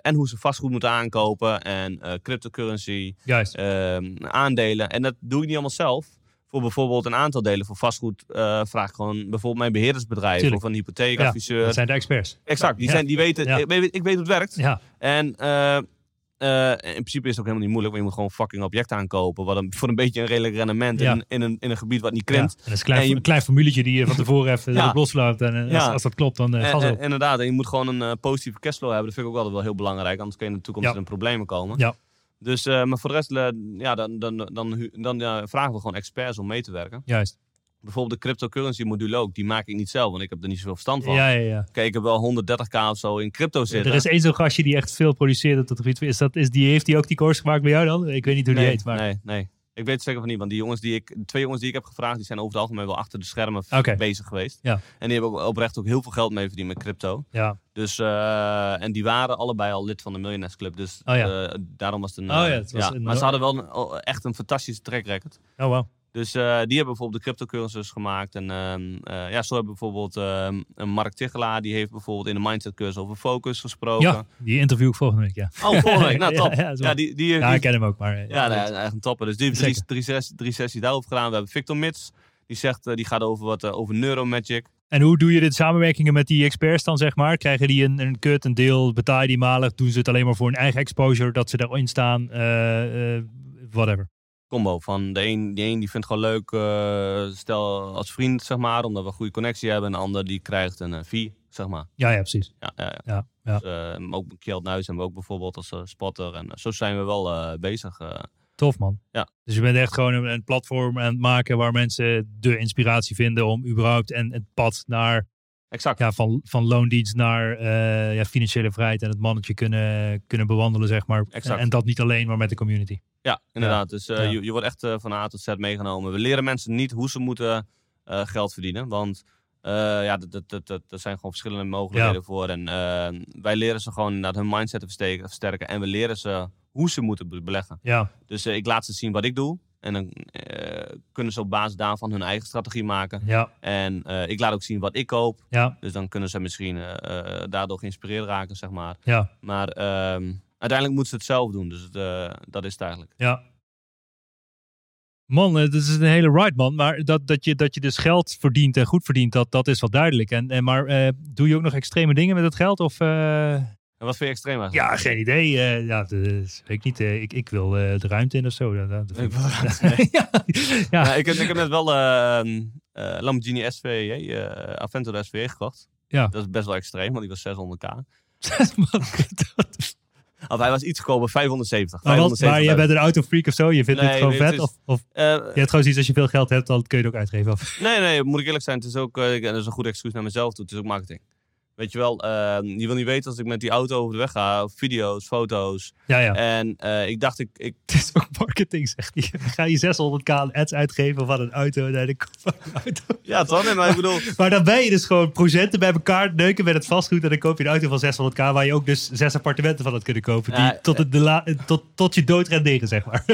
En hoe ze vastgoed moeten aankopen en cryptocurrency, ehm, aandelen. En dat doe ik niet allemaal zelf. Voor bijvoorbeeld een aantal delen voor vastgoed vraag ik gewoon bijvoorbeeld mijn beheerdersbedrijf Tuurlijk. of een hypotheekadviseur. Dat zijn de experts. Exact, die, Ja. zijn, die weten, Ja. ik, weet, ik weet hoe het werkt. Ja, En eh, in principe is het ook helemaal niet moeilijk, want je moet gewoon fucking object aankopen. Wat een, voor een beetje een redelijk rendement Ja. in, in, een, in een gebied wat niet ja. krimpt. En dat is een klein, En je- een klein formuletje die je van tevoren even Ja. ja. loslaat. En eh, Ja. als, dat klopt, dan En- gas en- op. inderdaad, en je moet gewoon een positieve cashflow hebben. Dat vind ik ook altijd wel heel belangrijk, anders kun je in de toekomst Ja. in problemen komen. Ja. Dus, maar voor de rest, ja, dan, dan, dan, dan, ja, vragen we gewoon experts om mee te werken. Juist. Bijvoorbeeld de cryptocurrency module ook, die maak ik niet zelf, want ik heb er niet zoveel verstand van. Ja, ja, ja. Kijk, ik heb wel 130k of zo in crypto zitten. Er is één zo'n gastje die echt veel produceert op dat gebied. Is dat, is die, heeft die ook die course gemaakt bij jou dan? Ik weet niet hoe die heet. Maar... nee, nee. Ik weet het zeker van niet, want die jongens die ik, de twee jongens die ik heb gevraagd, die zijn over het algemeen wel achter de schermen bezig geweest. Ja. En die hebben ook oprecht ook heel veel geld mee verdiend met crypto. Ja, Dus, eh, en die waren allebei al lid van de Millionaires Club. Dus Oh ja. eh, daarom was het een... Oh ja, eh, het was een- Maar ze hadden wel een- oh, echt een fantastische track record. oh wow. Dus eh, die hebben bijvoorbeeld de cryptocursus gemaakt. En ehm, eh, ja, zo hebben bijvoorbeeld ehm, een Mark Tichelaar. Die heeft bijvoorbeeld in de mindset cursus over focus gesproken. Ja, die interview ik volgende week, ja. Oh, volgende week. Nou, Ja, top. ja, Ja, die, die, Ja, die- ik ken hem ook, maar... eh, ja, nee, echt een topper. Dus die heeft drie, drie, sessies, drie sessies daarover gedaan. We hebben Victor Mits. Die zegt, die gaat over wat over neuromagic. En hoe doe je dit samenwerkingen met die experts dan, zeg maar? Krijgen die een, een cut, een deel, betaal je die malig? Doen ze het alleen maar voor hun eigen exposure, dat ze erin staan? whatever. Combo van de een, die een die vindt gewoon leuk, eh, stel als vriend, zeg maar, omdat we een goede connectie hebben. En de ander die krijgt een eh, fee, zeg maar. Ja, ja, precies. Ja, ja, ja. Ja, ja. Dus, eh, ook Kjeld Nuis hebben we ook bijvoorbeeld als spotter. En zo zijn we wel bezig. Tof, man. Ja. Dus je bent echt gewoon een, een platform aan het maken waar mensen de inspiratie vinden om überhaupt en het pad naar, exact. ja, van, van loondienst naar eh, ja, financiële vrijheid en het mannetje kunnen, kunnen bewandelen, zeg maar. En, Exact. en dat niet alleen, maar met de community. Ja, inderdaad. Dus eh, Ja. Je, je wordt echt eh, van A tot Z meegenomen. We leren mensen niet hoe ze moeten eh, geld verdienen. Want eh, ja, dat, dat, dat, dat, er zijn gewoon verschillende mogelijkheden Ja. voor. En wij leren ze gewoon naar hun mindset te versterken. En we leren ze hoe ze moeten be- beleggen. Ja, Dus ik laat ze zien wat ik doe. En dan eh, kunnen ze op basis daarvan hun eigen strategie maken. ja, En eh, ik laat ook zien wat ik koop. ja, Dus dan kunnen ze misschien eh, daardoor geïnspireerd raken, zeg maar. ja, Maar ehm, uiteindelijk moeten ze het zelf doen. Dus dat is het eigenlijk. ja. Man, het is een hele ride, man. Maar dat, dat, je, dat je dus geld verdient en goed verdient, dat, dat is wel duidelijk. En, en, maar doe je ook nog extreme dingen met het geld? Of, En wat vind je extreem? Ja, geen idee. eh, ja, weet ik niet. eh, ik, ik wil eh, de ruimte in of zo. Dat, dat Ik ja, ja. Ik, heb, ik heb net wel eh, een eh, Lamborghini SVJ, eh Aventador SVJ gekocht. Ja. Dat is best wel extreem, want die was 600k. Man, dat- Of hij was iets goedkoper, 570. maar, wat, 570 maar jij bent een autofreak of zo? Je vindt Nee, het gewoon nee, vet? het is- Of, of je hebt gewoon zoiets als je veel geld hebt, dan kun je het ook uitgeven. Of, Nee, nee, moet ik eerlijk zijn. Het is ook dat is een goed excuus naar mezelf toe. Het is ook marketing. Weet je wel, eh, je wil niet weten als ik met die auto over de weg ga. of Video's, foto's. ja, ja. En eh, ik dacht, ik, ik, Het is ook marketing, zegt hij. Ga je 600k aan ads uitgeven van een auto? Nee, de van een auto. ja toch? Nee, maar ik bedoel, Maar dan ben je dus gewoon procenten bij elkaar neuken met het vastgoed. En dan koop je een auto van 600k waar je ook dus zes appartementen van had kunnen kopen. Die Ja, tot, het de la- tot, tot je dood renderen, zeg maar.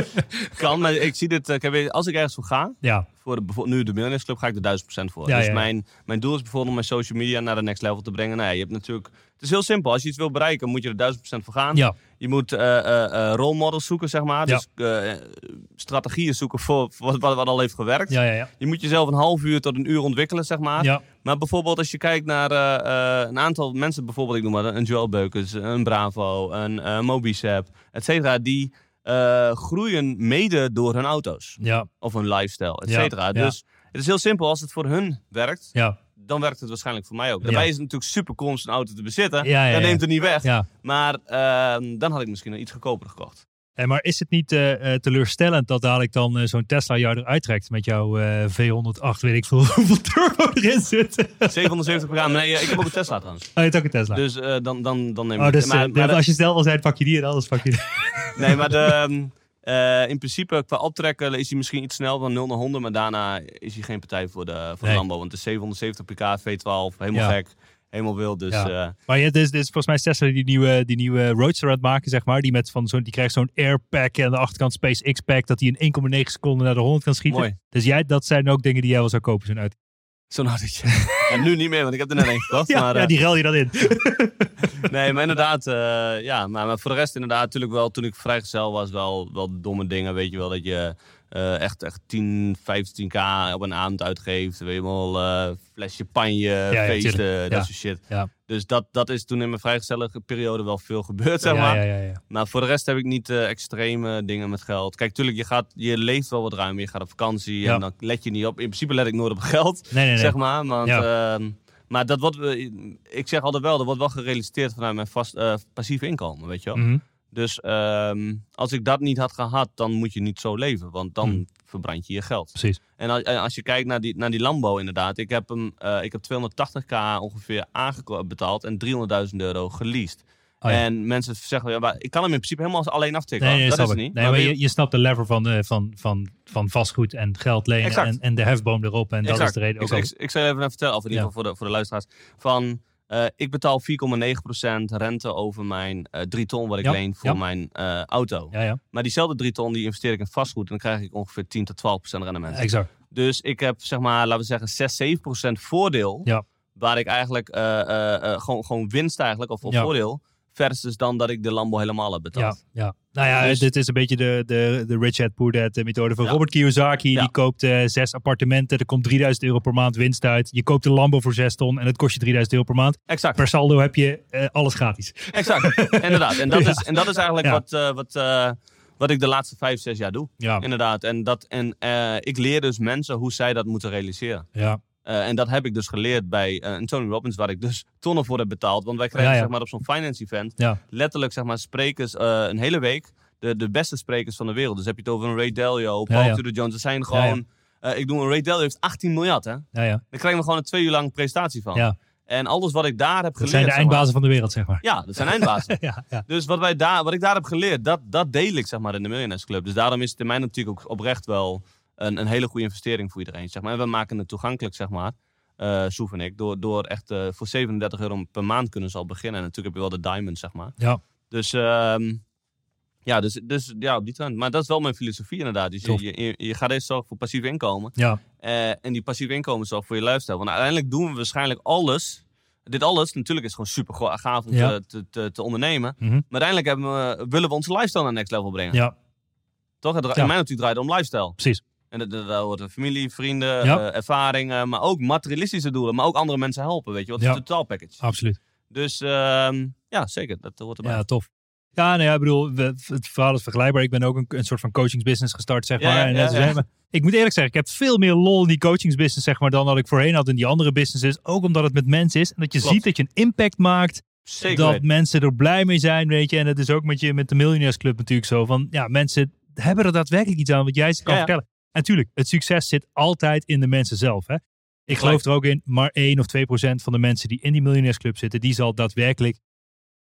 kan, maar ik zie dit. eh, kijk, als ik ergens voor ga, ja, voor de, nu de Millionairesclub, ga ik er 1000% voor. Ja, dus. Mijn, mijn doel is bijvoorbeeld om mijn social media naar de next level te brengen. Nee, je hebt natuurlijk. Het is heel simpel. Als je iets wil bereiken, moet je er 1000% voor gaan. ja, Je moet eh eh, eh, role models zoeken, zeg maar. Ja. Dus eh, strategieën zoeken voor, voor wat, wat, wat al heeft gewerkt. ja. Je moet jezelf een half uur tot een uur ontwikkelen, zeg maar. ja. Maar bijvoorbeeld als je kijkt naar eh, eh, een aantal mensen, bijvoorbeeld ik noem maar een Joel Beukers, een Bravo, een uh, Mobicep, et cetera, die eh, groeien mede door hun auto's ja. of hun lifestyle, et cetera. ja. Dus het is heel simpel, als het voor hun werkt, ja. Dan werkt het waarschijnlijk voor mij ook. Daarbij is het natuurlijk super cool om zo'n auto te bezitten, dat neemt het niet weg. ja. Maar ehm, dan had ik misschien een iets goedkoper gekocht. Hey, maar is het niet eh, eh, teleurstellend dat dadelijk dan eh, zo'n Tesla jou eruit trekt met jouw eh, V108, weet ik veel hoeveel turbo erin zit? 770 per nee, eh, ik heb ook een Tesla trouwens. Oh, je hebt ook een Tesla. Dus eh, dan, dan, dan neem oh, ik dus, maar, eh, maar de- als je snel wil zijn, pak je die en anders pak je die. Nee, maar de, ehm, eh, in principe qua optrekken is hij misschien iets snel van 0 naar 100. Maar daarna is hij geen partij voor de, voor Nee. Lambo. Want de 770 pk, V12, helemaal Ja. gek. Helemaal wild. Dus Ja. eh, Maar ja, dit is, dit is volgens mij Tesla die nieuwe, die nieuwe Roadster aan het maken, zeg maar. Die, met van zo'n, die krijgt zo'n airpack en aan de achterkant Space X-pack, dat hij in 1,9 seconden naar de 100 kan schieten. Mooi. Dus jij, dat zijn ook dingen die jij wel zou kopen, zo'n auto. Zo'n autootje. en nu niet meer, want ik heb er net één gekocht. Ja, maar, ja, eh, die ruil je dan in. Nee, maar inderdaad. eh, ja, maar, maar voor de rest inderdaad natuurlijk wel, toen ik vrijgezel was, wel, wel domme dingen. Weet je wel, dat je eh, echt, echt 10, 15k op een avond uitgeeft. Weet je wel, eh fles champagne, ja, feesten, dat Ja. soort shit. Dus dat, dat is toen in mijn vrijgezellige periode wel veel gebeurd, zeg maar. ja, ja, ja. Maar voor de rest heb ik niet eh, extreme dingen met geld. Kijk, tuurlijk, je, gaat, je leeft wel wat ruimer. Je gaat op vakantie en dan let je niet op. In principe let ik nooit op geld, Nee, nee, nee. zeg maar. Want, ehm, maar dat wordt, eh, ik zeg altijd wel, dat wordt wel gerealiseerd vanuit mijn vast, passief inkomen, weet je wel. Mhm. Dus ehm, als ik dat niet had gehad, dan moet je niet zo leven. Want dan Mhm. verbrand je je geld. Precies. En als, en als je kijkt naar die, naar die Lambo inderdaad. Ik heb, hem, eh, ik heb 280k ongeveer aangebetaald en 300.000 euro geleased. Oh, ja. En mensen zeggen, ja, maar ik kan hem in principe helemaal alleen aftikken. Nee, nee, dat is het niet. Nee, maar je, je snapt de lever van, eh, van, van, van vastgoed en geld lenen en, en de hefboom erop. En dat is de reden ook ik, al. ik, ik zal even vertellen, of in ieder Ja. geval voor de, voor de luisteraars. Van, eh, ik betaal 4,9% rente over mijn eh 3 ton wat ik Ja, leen voor ja. mijn eh, auto. Ja, ja, Maar diezelfde 3 ton die investeer ik in vastgoed en dan krijg ik ongeveer 10 tot 12% rendement. exact. Dus ik heb zeg maar, laten we zeggen, 6, 7% voordeel. Ja. Waar ik eigenlijk gewoon, gewoon winst eigenlijk, of, of Ja. voordeel. Versus dan dat ik de Lambo helemaal heb Ja, betaald. ja. Nou ja, Dus- dit is een beetje de, de, de Rich Dad Poor Dad methode van Ja. Robert Kiyosaki. Ja. Die koopt eh, zes appartementen. Er komt 3000 euro per maand winst uit. Je koopt een Lambo voor 6 ton en het kost je 3000 euro per maand. Exact. Per saldo heb je eh, alles gratis. Exact. Inderdaad. En dat, Ja. is, en dat is eigenlijk wat, eh, wat, wat ik de laatste vijf, zes jaar doe. Ja, Inderdaad. En, dat, en ik leer dus mensen hoe zij dat moeten realiseren. ja, Eh, en dat heb ik dus geleerd bij een Tony Robbins, waar ik dus tonnen voor heb betaald. Want wij krijgen Ja, ja. Zeg maar, op zo'n finance event ja. letterlijk zeg maar, sprekers eh, een hele week. De, de beste sprekers van de wereld. Dus heb je het over een Ray Dalio, Paul. Tudor Jones. Dat zijn gewoon... ik doe een Ray Dalio heeft 18 miljard, hè. ja, ja. Daar krijgen we gewoon een twee uur lang presentatie van. ja. En alles wat ik daar heb Dat geleerd... zijn de zeg maar- eindbazen van de wereld, zeg maar. Ja, dat zijn eindbazen. Ja, ja. Dus wat, wij daar, wat ik daar heb geleerd, dat, dat deel ik zeg maar in de Millionaires Club. Dus daarom is het in mijn natuurlijk ook oprecht wel een, een hele goede investering voor iedereen. Zeg maar. En we maken het toegankelijk, zeg maar. Soef en ik, door, door echt eh, voor 37 euro per maand kunnen ze al beginnen. En natuurlijk heb je wel de diamond, zeg maar. Ja. Dus, ehm, ja, dus, dus ja, op die trend. Maar dat is wel mijn filosofie inderdaad. Dus je, je, je gaat eerst zorgen voor passief inkomen. ja. Eh, en die passief inkomen zorgt voor je lifestyle. Want uiteindelijk doen we waarschijnlijk alles. Dit alles, natuurlijk is gewoon super gaaf om Ja. te, te, te, ondernemen. Mhm. Maar uiteindelijk hebben we, willen we onze lifestyle naar next level brengen. ja, Toch? Het dra- Ja. In mijn natuurlijk draait het om lifestyle. precies. En dat, dat, dat hoort familie, vrienden, Ja. eh, ervaringen, maar ook materialistische doelen. Maar ook andere mensen helpen, weet je wat? Het is Ja. een totaalpackage. Absoluut. Dus ehm, ja, zeker. Dat hoort erbij. Ja, tof. Ja, nou ja, ik bedoel, het verhaal is vergelijkbaar. Ik ben ook een, een soort van coachingsbusiness gestart, zeg maar. ja, en ja, ja. maar ik moet eerlijk zeggen, ik heb veel meer lol in die coachingsbusiness, zeg maar, dan dat ik voorheen had in die andere businesses. Ook omdat het met mensen is. En dat je Klopt. ziet dat je een impact maakt. Zeker dat mensen er blij mee zijn, weet je. En dat is ook met, je, met de Millionairesclub natuurlijk zo. Van, ja, mensen hebben er daadwerkelijk iets aan wat jij ze kan vertellen. En natuurlijk, het succes zit altijd in de mensen zelf. Hè? Ik geloof er ook in, maar 1 of 2 procent van de mensen die in die Millionairesclub zitten, die zal daadwerkelijk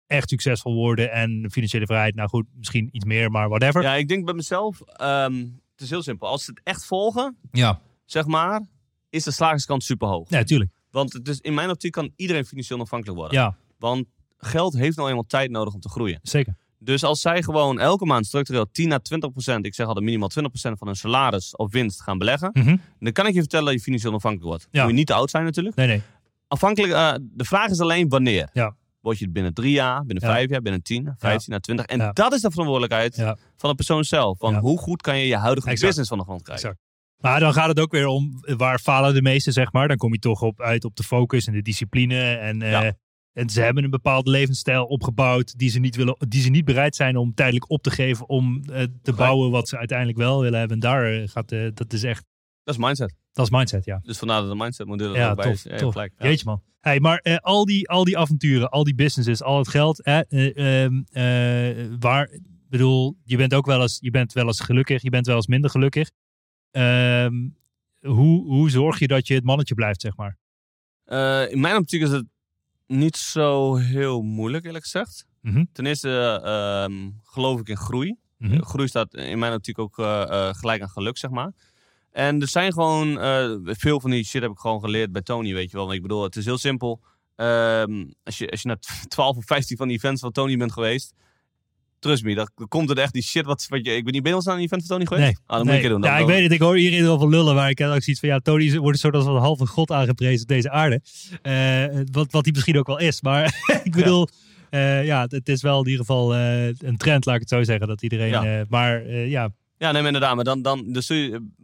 echt succesvol worden. En financiële vrijheid, nou goed, misschien iets meer, maar whatever. Ja, ik denk bij mezelf, ehm, het is heel simpel. Als ze het echt volgen, Ja, zeg maar, is de slagingskans super hoog. ja tuurlijk. Want het is, in mijn optiek kan iedereen financieel afhankelijk worden. Ja, Want geld heeft nou eenmaal tijd nodig om te groeien. zeker. Dus als zij gewoon elke maand structureel 10 à 20 procent, ik zeg altijd minimaal 20 procent van hun salaris of winst gaan beleggen, Mhm. dan kan ik je vertellen dat je financieel afhankelijk wordt. Ja. Moet je niet te oud zijn natuurlijk. Nee, nee. Afhankelijk, eh, de vraag is alleen wanneer. Ja. Word je het binnen drie jaar, binnen Ja. vijf jaar, binnen tien, vijftien, na twintig. En dat is de verantwoordelijkheid van de persoon zelf. Van hoe goed kan je je huidige Exact. business van de grond krijgen. Exact. Maar dan gaat het ook weer om waar falen de meesten, zeg maar. Dan kom je toch op, uit op de focus en de discipline. En, eh, Ja. En ze hebben een bepaalde levensstijl opgebouwd die ze niet, willen, die ze niet bereid zijn om tijdelijk op te geven om eh, te bouwen wat ze uiteindelijk wel willen hebben. En daar eh, gaat, eh, dat is echt, Dat is mindset. dat is mindset, ja. Dus vandaar dat de mindset model Ja, ook bij tof, is. Ja, tof. gelijk. Ja. Jeetje man. Hey, maar al, die, al die avonturen, al die businesses, al het geld, hè, eh, ehm, eh, waar, bedoel, je bent ook wel eens, je bent wel eens gelukkig, je bent wel eens minder gelukkig. Ehm, hoe, hoe zorg je dat je het mannetje blijft, zeg maar? In mijn optiek is het niet zo heel moeilijk, eerlijk gezegd. Mhm. Ten eerste ehm, geloof ik in groei. Mhm. Groei staat in mijn optiek ook eh, eh, gelijk aan geluk, zeg maar. En er zijn gewoon, eh, veel van die shit heb ik gewoon geleerd bij Tony, weet je wel. Want ik bedoel, het is heel simpel. Ehm, als, je, als je naar 12 of 15 van die events van Tony bent geweest, trust me, dan komt het echt die shit wat, wat je... Ik ben niet, wel eens aan een event van Tony geweest? Nee. Ah, dan moet Nee. je een keer doen. Dan- ja, ik weet het. Ik hoor iedereen over lullen. Maar ik heb ook zoiets van, ja, Tony wordt een soort als een halve god aangeprezen op deze aarde. Eh, wat, wat hij misschien ook wel is. Maar ik bedoel, ja, ja het, is wel in ieder geval eh, een trend, laat ik het zo zeggen. Dat iedereen, Ja. eh, maar eh, ja, Ja, nee, maar inderdaad. Maar dan, dan, dus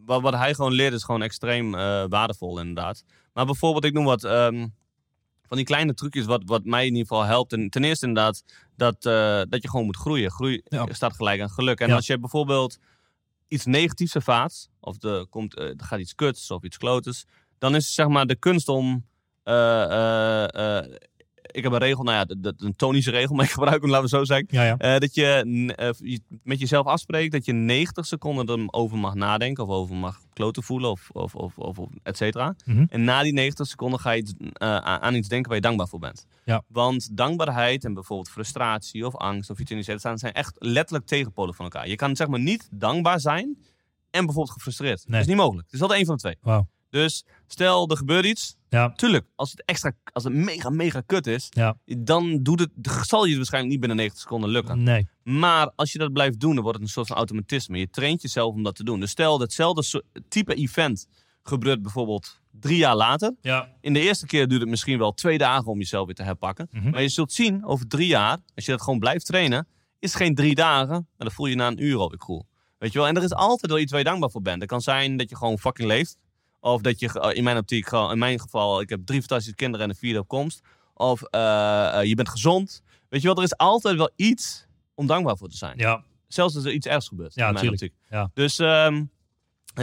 wat, wat hij gewoon leert is gewoon extreem eh, waardevol, inderdaad. Maar bijvoorbeeld, ik noem wat ehm, van die kleine trucjes wat, wat mij in ieder geval helpt. En ten eerste inderdaad dat, eh, dat je gewoon moet groeien. Groei Ja. staat gelijk aan geluk. En Ja. als je bijvoorbeeld iets negatiefs ervaart, of er, komt, eh, er gaat iets kuts of iets klotes, dan is het zeg maar de kunst om... eh, ik heb een regel, nou ja, de- een tonische regel, maar ik gebruik hem, laten we zo zeggen. ja, ja. Eh, dat je eh, je met jezelf afspreekt dat je 90 seconden erover mag nadenken. Of over mag kloten voelen. Of, of, of, of, et cetera. Mhm. En na die 90 seconden ga je iets, eh, aan iets denken waar je dankbaar voor bent. Ja. Want dankbaarheid en bijvoorbeeld frustratie of angst of iets in die zet staan, zijn echt letterlijk tegenpolen van elkaar. Je kan zeg maar niet dankbaar zijn en bijvoorbeeld gefrustreerd. Dat is niet mogelijk. Het is altijd één van de twee. Wauw. Dus stel er gebeurt iets. Ja, Tuurlijk, als het extra, als het mega, mega kut is, ja, dan doet het, zal je het waarschijnlijk niet binnen 90 seconden lukken. nee. Maar als je dat blijft doen, dan wordt het een soort van automatisme. Je traint jezelf om dat te doen. Dus stel datzelfde type event gebeurt bijvoorbeeld drie jaar later. Ja, In de eerste keer duurt het misschien wel twee dagen om jezelf weer te herpakken. Mhm. Maar je zult zien, over drie jaar, als je dat gewoon blijft trainen, is het geen drie dagen, maar dan voel je na een uur alweer cool. Weet je wel? En er is altijd wel iets waar je dankbaar voor bent. Het kan zijn dat je gewoon fucking leeft. Of dat je, ge- in mijn optiek, gewoon, in mijn geval, ik heb drie fantastische kinderen en een vierde op komst. Of eh, eh, je bent gezond. Weet je wel, er is altijd wel iets om dankbaar voor te zijn. ja, Zelfs als er iets ergs gebeurt. Ja, in mijn tuurlijk. optiek. Ja. Dus ehm,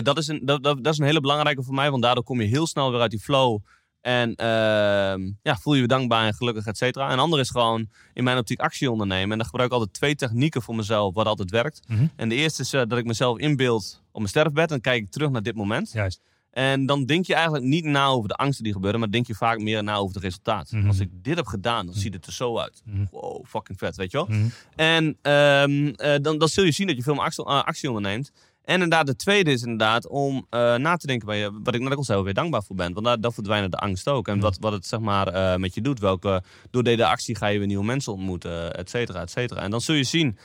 dat, is een, dat, dat, dat is een hele belangrijke voor mij. Want daardoor kom je heel snel weer uit die flow. En ehm, ja, voel je je dankbaar en gelukkig, et cetera. En een ander is gewoon in mijn optiek actie ondernemen. En dan gebruik ik altijd twee technieken voor mezelf wat altijd werkt. Mhm. En de eerste is eh, dat ik mezelf inbeeld op mijn sterfbed. En dan kijk ik terug naar dit moment. juist. En dan denk je eigenlijk niet na over de angsten die gebeuren, maar denk je vaak meer na over het resultaat. Mhm. Als ik dit heb gedaan, dan ziet het er zo uit. Mhm. Wow, fucking vet, weet je wel? Mhm. En ehm, eh, dan, dan zul je zien dat je veel meer actie, eh, actie onderneemt. En inderdaad, de tweede is inderdaad om eh, na te denken je, wat ik net al zei, je dankbaar voor bent. Want daar, daar verdwijnen de angst ook. En wat, wat het zeg maar met je doet. Welke, door deze actie ga je weer nieuwe mensen ontmoeten, et cetera, et cetera. En dan zul je zien,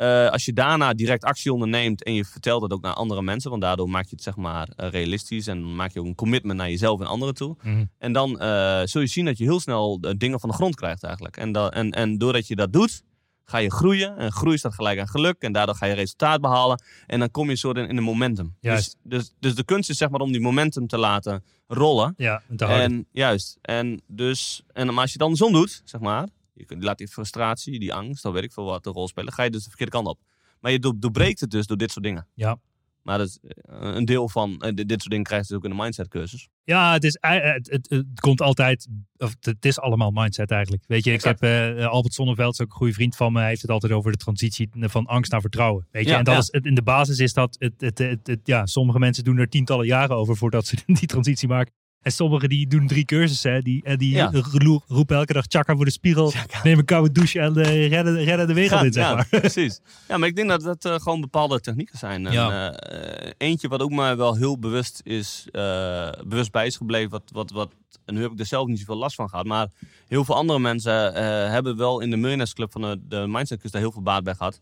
eh, als je daarna direct actie onderneemt en je vertelt het ook naar andere mensen. Want daardoor maak je het zeg maar eh, realistisch en maak je ook een commitment naar jezelf en anderen toe. Mhm. En dan eh, zul je zien dat je heel snel dingen van de grond krijgt eigenlijk. En, da- en, en doordat je dat doet, ga je groeien. En groei staat gelijk aan geluk. En daardoor ga je resultaat behalen. En dan kom je zo in, in een momentum. Juist. Dus, dus, dus de kunst is zeg maar om die momentum te laten rollen. Ja, en juist. En dus, en maar als je het andersom doet, zeg maar, je laat die frustratie, die angst, dan weet ik veel wat de rol spelen, ga je dus de verkeerde kant op. Maar je do- doorbreekt het dus door dit soort dingen. Ja. Maar dat is eh, een deel van eh, dit, soort dingen krijg je dus ook in de mindset cursus. Ja, het, is, ei- het, het, het komt altijd, of het, is allemaal mindset eigenlijk. Weet je, Exact. ik heb eh, Albert Sonneveld, is ook een goede vriend van me, hij heeft het altijd over de transitie van angst naar vertrouwen. Weet je, Ja, en dat ja. is, in de basis is dat, het, het- ja, sommige mensen doen er tientallen jaren over voordat ze die transitie maken. En sommigen die doen drie cursussen, hè, die, en die Ja. ro- roepen elke dag tjaka voor de spiegel, neem een koude douche en eh, redden, redden de wereld in, zeg ja, maar. precies. Ja, maar ik denk dat dat eh, gewoon bepaalde technieken zijn. En, eh, eh, eentje wat ook mij wel heel bewust is, eh, bewust bij is gebleven, wat, wat, wat, en nu heb ik er zelf niet zoveel last van gehad, maar heel veel andere mensen eh, hebben wel in de Millionaires Club van de, de Mindset Cursus daar heel veel baat bij gehad.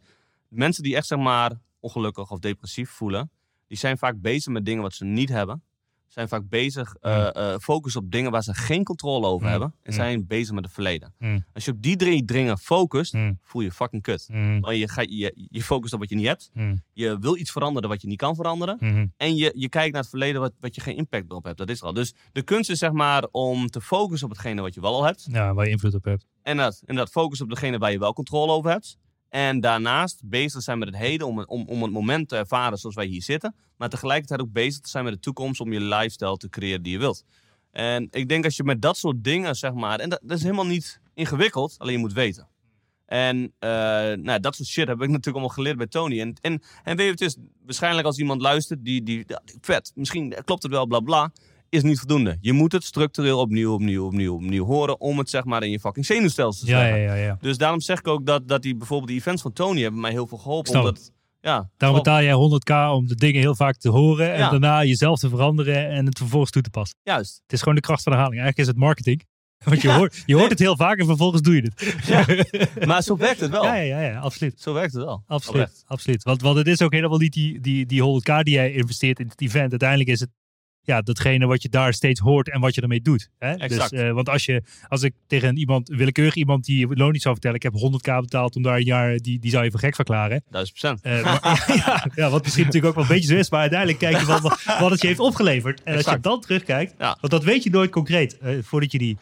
Mensen die echt zeg maar ongelukkig of depressief voelen, die zijn vaak bezig met dingen wat ze niet hebben. Zijn vaak bezig, eh eh, focus op dingen waar ze geen controle over Mm. hebben. En Mm. zijn bezig met het verleden. Mm. Als je op die drie dingen focust, Mm. voel je fucking kut. Mm, Want je, gaat, je, je focust op wat je niet hebt. mm, Je wil iets veranderen wat je niet kan veranderen. mm. En je, je kijkt naar het verleden wat, wat je geen impact op hebt. Dat is er al. Dus de kunst is zeg maar om te focussen op hetgene wat je wel al hebt. Ja, waar je invloed op hebt. En dat, en dat focus op degene waar je wel controle over hebt. En daarnaast bezig zijn met het heden om, om, om het moment te ervaren zoals wij hier zitten. Maar tegelijkertijd ook bezig te zijn met de toekomst om je lifestyle te creëren die je wilt. En ik denk als je met dat soort dingen, zeg maar, en dat, is helemaal niet ingewikkeld, alleen je moet weten. En eh, nou, dat soort shit heb ik natuurlijk allemaal geleerd bij Tony. En, en, en weet je, het is waarschijnlijk als iemand luistert, die, die, ja, vet, misschien klopt het wel, bla bla, is niet voldoende. Je moet het structureel opnieuw, opnieuw, opnieuw, opnieuw horen om het zeg maar in je fucking zenuwstelsel te Ja, zetten. ja, ja, ja. Dus daarom zeg ik ook dat, dat die, bijvoorbeeld die events van Tony hebben mij heel veel geholpen. Omdat, ja, Daarom betaal jij 100k om de dingen heel vaak te horen en Ja. daarna jezelf te veranderen en het vervolgens toe te passen. Juist. Het is gewoon de kracht van de herhaling. Eigenlijk is het marketing. Want je, Ja. hoort, je hoort het heel vaak en vervolgens doe je het. Maar zo werkt het wel. Ja, ja, ja, ja, absoluut. Zo werkt het wel. Absoluut, Oprecht. absoluut. Want, want het is ook helemaal niet die, die, die 100k die jij investeert in het event. Uiteindelijk is het ja, datgene wat je daar steeds hoort en wat je ermee doet. Hè? Exact. Dus, eh, want als, je, als ik tegen iemand, willekeurig iemand die loon niet zou vertellen, ik heb 100k betaald om daar een jaar, die, die zou je voor gek verklaren. Duizend procent. Eh, ja, ja, wat misschien natuurlijk ook wel een beetje zo is, maar uiteindelijk kijk je wel wat, wat het je heeft opgeleverd. En als je dan terugkijkt, Ja. want dat weet je nooit concreet, eh, voordat, je die,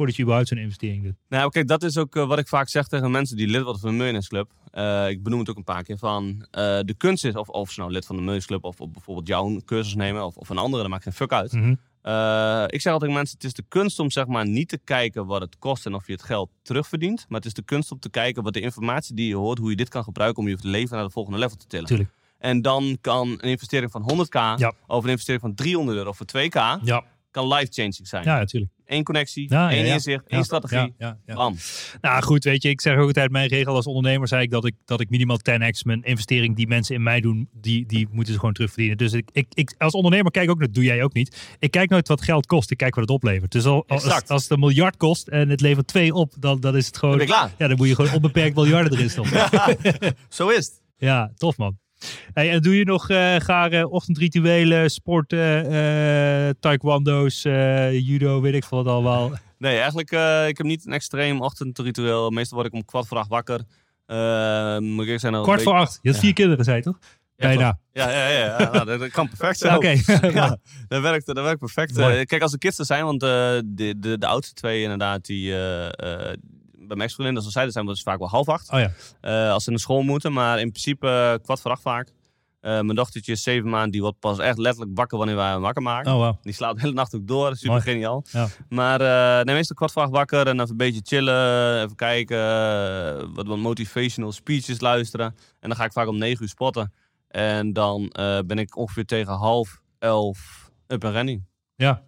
voordat je überhaupt zo'n investering doet. Nou, kijk, dat is ook eh, wat ik vaak zeg tegen mensen die lid worden van de Millionaires Club. Eh, ik benoem het ook een paar keer van eh, de kunst is, of, of ze nou lid van de Millionaires Club of, of bijvoorbeeld jouw cursus nemen of, of een andere, dat maakt geen fuck uit. Mhm. Ik zeg altijd tegen mensen, het is de kunst om zeg maar niet te kijken wat het kost en of je het geld terugverdient. Maar het is de kunst om te kijken wat de informatie die je hoort, hoe je dit kan gebruiken om je leven naar de volgende level te tillen. Tuurlijk. En dan kan een investering van 100k Ja. of een investering van 300 euro voor 2k Ja, kan life-changing zijn. ja, natuurlijk. Eén connectie, Ja, één ja. inzicht, één strategie. Bam. Nou goed, weet je, ik zeg ook altijd, mijn regel als ondernemer zei ik dat ik, dat ik minimaal 10x mijn investering die mensen in mij doen, die, die moeten ze gewoon terugverdienen. Dus ik, ik, ik, als ondernemer kijk ook, dat doe jij ook niet. Ik kijk nooit wat geld kost, ik kijk wat het oplevert. Dus al, als, als het een miljard kost en het levert twee op, dan, dan is het gewoon... Dan klaar. Ja, dan moet je gewoon onbeperkt miljarden erin stoppen. Zo is het. Ja, tof man. Hey, en doe je nog eh garen ochtendrituelen, sporten, eh taekwondo's, eh, judo, weet ik veel wat allemaal. Nee, eigenlijk, ik heb niet een extreem ochtendritueel. Meestal word ik om kwart voor acht wakker. Eh, moet ik zijn, al Kwart voor beetje- acht. Je had vier kinderen, zei je toch? Ja, Bijna. Ja, ja, ja. ja. Nou, dat, kan perfect zo. Ja, Oké. Ja, dat werkt, dat werkt perfect. Mooi. Kijk, als de kids er zijn, want de, de, de oudste twee inderdaad, die bij mijn ex-vriendin, als ze zeiden zijn, was het vaak wel half acht. Oh ja. Eh, als ze naar school moeten, maar in principe eh, kwart voor acht vaak. Eh, mijn dochtertje is zeven maanden, die wordt pas echt letterlijk wakker wanneer wij hem wakker maken. Oh wow. Die slaapt de hele nacht ook door, super Mooi. geniaal. Ja. Maar uh, nee, meestal kwart voor acht wakker en even een beetje chillen, even kijken, wat, wat motivational speeches luisteren. En dan ga ik vaak om negen uur spotten. En dan ben ik ongeveer tegen half elf up en running. Ja.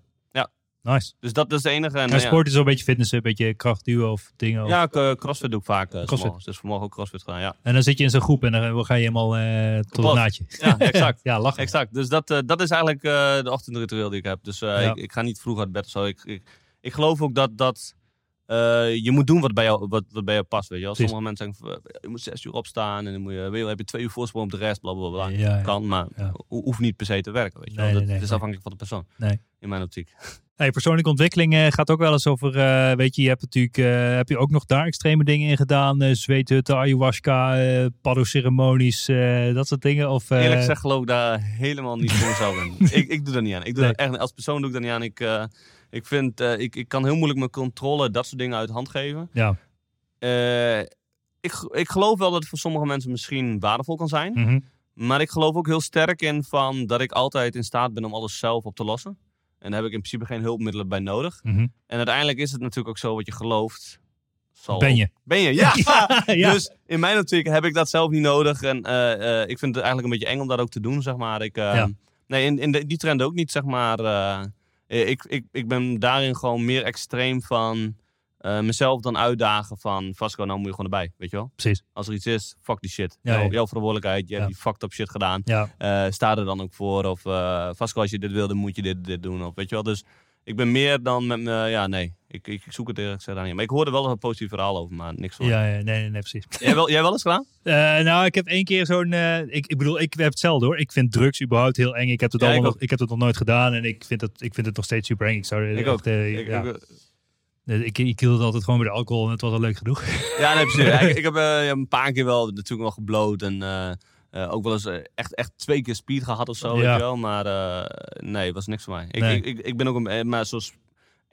Nice. Dus dat is het enige. En, En ja. sport is wel een beetje fitness, een beetje krachtduwen of dingen. Of... Ja, eh, crossfit doe ik vaak. eh, Crossfit. Dus vanmorgen ook crossfit gedaan, ja. En dan zit je in zo'n groep en dan ga je helemaal eh, tot het naadje. Ja, exact. ja, lachen. Exact. Dus dat, eh, dat is eigenlijk eh, de ochtendritueel die ik heb. Dus eh, Ja. ik, ik ga niet vroeg uit bed of zo. Ik, ik, ik geloof ook dat, dat eh, je moet doen wat bij jou, wat, wat bij jou past. Weet je. Als sommige mensen zeggen, van, eh, je moet zes uur opstaan en dan moet je, weet je, heb je twee uur voorsprong op de rest, bla bla bla. Ja. Kan, maar hoeft niet per se te werken. Weet je. Nee, dat nee, nee, is afhankelijk van de persoon. Nee. In mijn optiek. Persoonlijke ontwikkeling eh, gaat ook wel eens over, eh, weet je, je hebt natuurlijk, eh, heb je ook nog daar extreme dingen in gedaan? Uh, zweethutten, ayahuasca, uh, paddo-ceremonies, dat soort dingen? Of, Eerlijk gezegd geloof ik daar helemaal niet voor mezelf in. ik, ik doe dat niet aan. Ik doe Nee. dat echt, als persoon doe ik dat niet aan. Ik, ik vind, ik, ik kan heel moeilijk mijn controle, dat soort dingen uit de hand geven. Ja. ik, ik geloof wel dat het voor sommige mensen misschien waardevol kan zijn. Mhm. Maar ik geloof ook heel sterk in van dat ik altijd in staat ben om alles zelf op te lossen. En daar heb ik in principe geen hulpmiddelen bij nodig. Mhm. En uiteindelijk is het natuurlijk ook zo wat je gelooft. Zal Ben je. Ben je, ja. ja. Dus in mijn optiek heb ik dat zelf niet nodig. En eh, eh, ik vind het eigenlijk een beetje eng om dat ook te doen, zeg maar. Ik, eh, Ja. Nee, in, in de- die trend ook niet, zeg maar. eh, ik, ik, ik ben daarin gewoon meer extreem van eh, mezelf dan uitdagen van... Vasco, nou moet je gewoon erbij, weet je wel? Precies. Als er iets is, fuck die shit. Ja, Jouw- verantwoordelijkheid, je Ja. hebt die fucked up shit gedaan. Ja. Eh, sta er dan ook voor. Of eh Vasco, als je dit wil, dan moet je dit, dit doen. Of weet je wel. Dus ik ben meer dan met me. Ja, nee. Ik, ik, ik zoek het eerlijk gezegd aan niet. Maar ik hoorde wel een positief verhaal over, maar niks van. Ja, ja, nee, nee, nee, precies. Jij, wel, jij wel eens gedaan? Nou, ik heb één keer zo'n. ik, ik bedoel, ik heb hetzelfde hoor. Ik vind drugs überhaupt heel eng. Ik heb het, Ja, allemaal ik nog, ik heb het nog nooit gedaan en ik vind het, ik vind het nog steeds super eng. Ik zou Ik echt, ook. Ik, ja. ik- ik, ik hield het altijd gewoon bij de alcohol en het was al leuk genoeg. ja, nee, precies. ik, ik heb eh, een paar keer wel natuurlijk wel gebloot. En eh, eh, ook wel eens echt, echt twee keer speed gehad of zo. Ja. Weet je wel. Maar nee, was niks voor mij. Ik, Nee. ik, ik, ik ben ook een. Maar zoals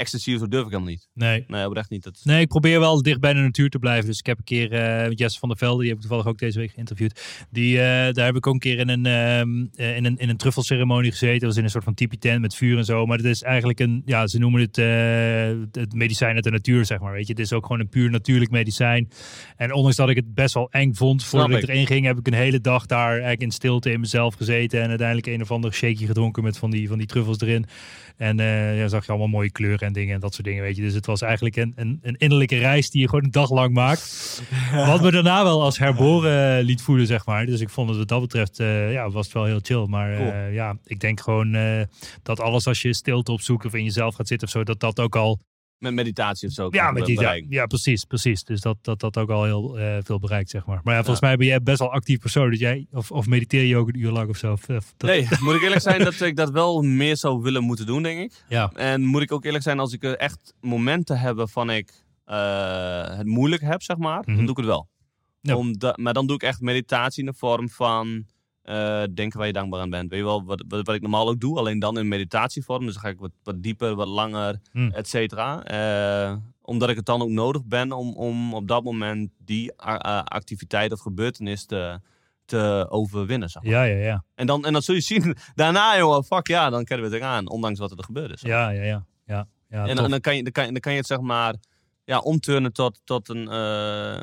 of zo durf ik helemaal niet. Nee. Nee, oprecht niet. Dat, Nee, ik probeer wel dicht bij de natuur te blijven. Dus ik heb een keer met Jesse van der Velde, die heb ik toevallig ook deze week geïnterviewd. Die, eh, daar heb ik ook een keer in een, ehm, eh, in een, in een truffelceremonie gezeten. Dat was in een soort van tipi tent met vuur en zo. Maar het is eigenlijk een, ja, ze noemen het het medicijn uit de natuur, zeg maar. Weet je, het is ook gewoon een puur natuurlijk medicijn. En ondanks dat ik het best wel eng vond voordat ik ik. erin ging, heb ik een hele dag daar eigenlijk in stilte in mezelf gezeten. En uiteindelijk een of ander shakeje gedronken met van die, van die truffels erin. En ja, zag je allemaal mooie kleuren en dingen en dat soort dingen, weet je. Dus het was eigenlijk een, een, een innerlijke reis die je gewoon een dag lang maakt. Wat me daarna wel als herboren liet voelen, zeg maar. Dus ik vond het wat dat betreft, eh, ja, was het wel heel chill. Maar eh, ja, ik denk gewoon eh, dat alles als je stilte opzoekt of in jezelf gaat zitten of zo, dat dat ook al... met meditatie of zo. Ja, met die, ja, ja, precies, precies. Dus dat dat, dat ook al heel eh, veel bereikt, zeg maar. Maar ja, volgens mij ben jij best wel actief persoon. Dat jij, of, of mediteer je ook een uur lang of zo? Of, of dat- Nee, moet ik eerlijk zijn dat ik dat wel meer zou willen moeten doen, denk ik. Ja, En moet ik ook eerlijk zijn, als ik echt momenten heb waarvan ik eh, het moeilijk heb, zeg maar, Mhm. dan doe ik het wel. Ja. Omdat, maar dan doe ik echt meditatie in de vorm van eh, denken waar je dankbaar aan bent. Weet je wel, wat, wat, wat ik normaal ook doe, alleen dan in meditatievorm. Dus dan ga ik wat, wat dieper, wat langer, Hmm. et cetera. Eh, omdat ik het dan ook nodig ben om, om op dat moment die activiteit of gebeurtenis te, te overwinnen. Zeg maar. ja, ja, ja. En, dan, en dan zul je zien, daarna jongen, fuck ja, dan kennen we het eraan. Ondanks wat er gebeurd is. Ja, ja, ja. ja, ja En, en dan, kan je, dan, kan dan kan je het zeg maar ja, omturnen tot, tot een, eh,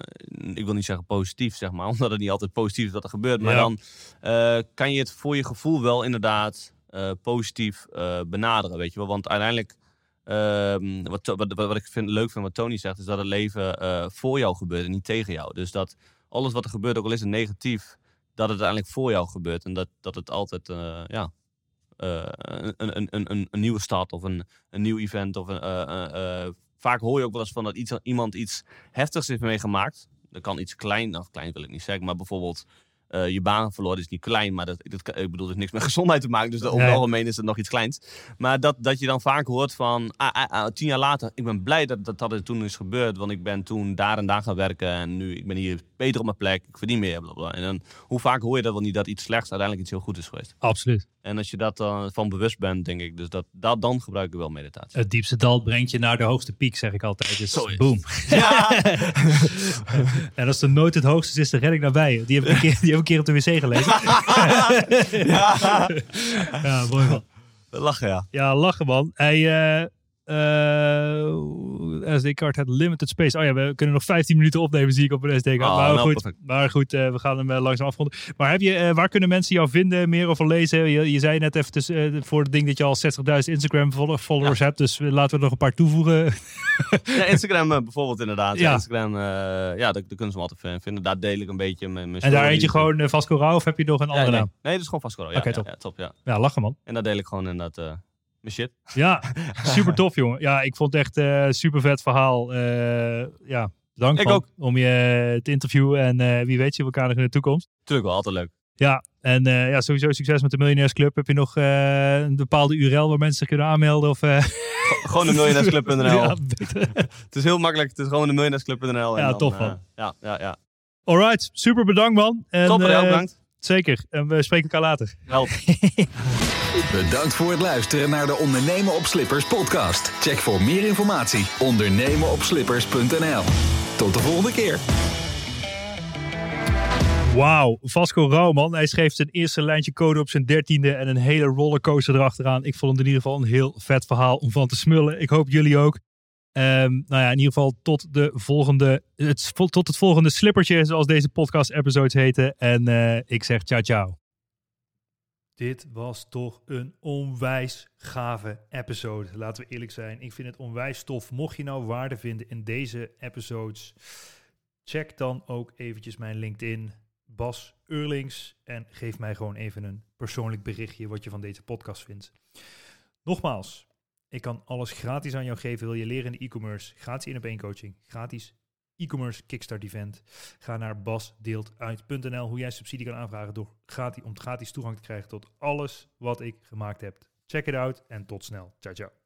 ik wil niet zeggen positief, zeg maar, omdat het niet altijd positief is dat er gebeurt. Maar Ja. dan eh, kan je het voor je gevoel wel inderdaad eh, positief benaderen, weet je wel. Want uiteindelijk, ehm, wat, wat, wat, wat ik vind, leuk vind wat Tony zegt, is dat het leven voor jou gebeurt en niet tegen jou. Dus dat alles wat er gebeurt, ook al is het negatief, dat het uiteindelijk voor jou gebeurt. En dat, dat het altijd, ja, eh, een, een, een, een, een nieuwe start of een, een nieuw event. Of een, vaak hoor je ook wel eens van dat iets, iemand iets heftigs heeft meegemaakt. Dat kan iets klein, of klein wil ik niet zeggen, maar bijvoorbeeld eh, je baan verloren is niet klein, maar dat, dat, ik bedoel, het heeft niks met gezondheid te maken. Dus over het Nee. algemeen is het nog iets kleins. Maar dat, dat je dan vaak hoort van, ah, ah, ah, tien jaar later, ik ben blij dat, dat dat er toen is gebeurd. Want ik ben toen daar en daar gaan werken en nu, ik ben hier beter op mijn plek, ik verdien meer. En dan, hoe vaak hoor je dat wel niet, dat iets slechts uiteindelijk iets heel goed is geweest. Absoluut. En als je dat dan van bewust bent, denk ik, dus dat, dat dan gebruik ik wel meditatie. Het diepste dal brengt je naar de hoogste piek, zeg ik altijd. Dus Zo is boom. Ja! En als er nooit het hoogste is, is de redding nabij. Die heb ik een keer, die heb ik een keer op de wc gelezen. ja. ja, mooi man. Lachen, ja. Ja, lachen man. Hij, eh eh, SD-card had limited space. Oh ja, we kunnen nog 15 minuten opnemen, zie ik op een SD-card. Oh, maar, nou, goed, maar goed, eh, we gaan hem eh, langzaam afronden. Maar heb je, waar kunnen mensen jou vinden, meer over lezen? Je, je zei net even dus, voor het ding dat je al 60.000 Instagram-followers hebt. Dus laten we er nog een paar toevoegen. ja Instagram bijvoorbeeld inderdaad. Ja. Instagram, ja, daar, daar kunnen ze me altijd vinden. Daar deel ik een beetje mijn, mijn en daar eentje gewoon uh, Vasco Rauw of heb je nog een Ja, andere nee. naam? nee, dat is gewoon vastgehouden. Ja, Oké, top. Ja, top, ja. Ja, lachen man. En daar deel ik gewoon inderdaad mijn shit. Ja, super tof jongen. Ja, ik vond het echt een super vet verhaal. Eh, ja, bedankt Ik ook. om je eh, te interviewen. En wie weet we elkaar nog in de toekomst. Tuurlijk wel, altijd leuk. Ja, en ja, sowieso succes met de Miljonairsclub. Heb je nog een bepaalde URL waar mensen zich kunnen aanmelden? Of, Gewoon de miljonairsclub.nl. Ja. Het is heel makkelijk. Het is gewoon de miljonairsclub.nl. Ja, tof, man. ja, ja, ja. Alright, super bedankt man. En, Top, bedankt. Zeker. En we spreken elkaar later. Help. Bedankt voor het luisteren naar de Ondernemen op Slippers podcast. Check voor meer informatie ondernemenopslippers.nl. Tot de volgende keer. Wauw, Vasco Rauw man. Hij schreef zijn eerste lijntje code op zijn dertiende en een hele rollercoaster erachteraan. Ik vond het in ieder geval een heel vet verhaal om van te smullen. Ik hoop jullie ook. Ehm, nou ja, in ieder geval tot, de volgende, het, tot het volgende slippertje, zoals deze podcast-episodes heten. En eh, ik zeg ciao ciao. Dit was toch een onwijs gave episode. Laten we eerlijk zijn. Ik vind het onwijs tof. Mocht je nou waarde vinden in deze episodes, check dan ook eventjes mijn LinkedIn, Bas Eurlings. En geef mij gewoon even een persoonlijk berichtje wat je van deze podcast vindt. Nogmaals, ik kan alles gratis aan jou geven. Wil je leren in de e-commerce? Gratis in op één coaching. Gratis e-commerce kickstart event. Ga naar basdeeltuit.nl hoe jij subsidie kan aanvragen door gratis, om gratis toegang te krijgen tot alles wat ik gemaakt heb. Check it out en tot snel. Ciao ciao.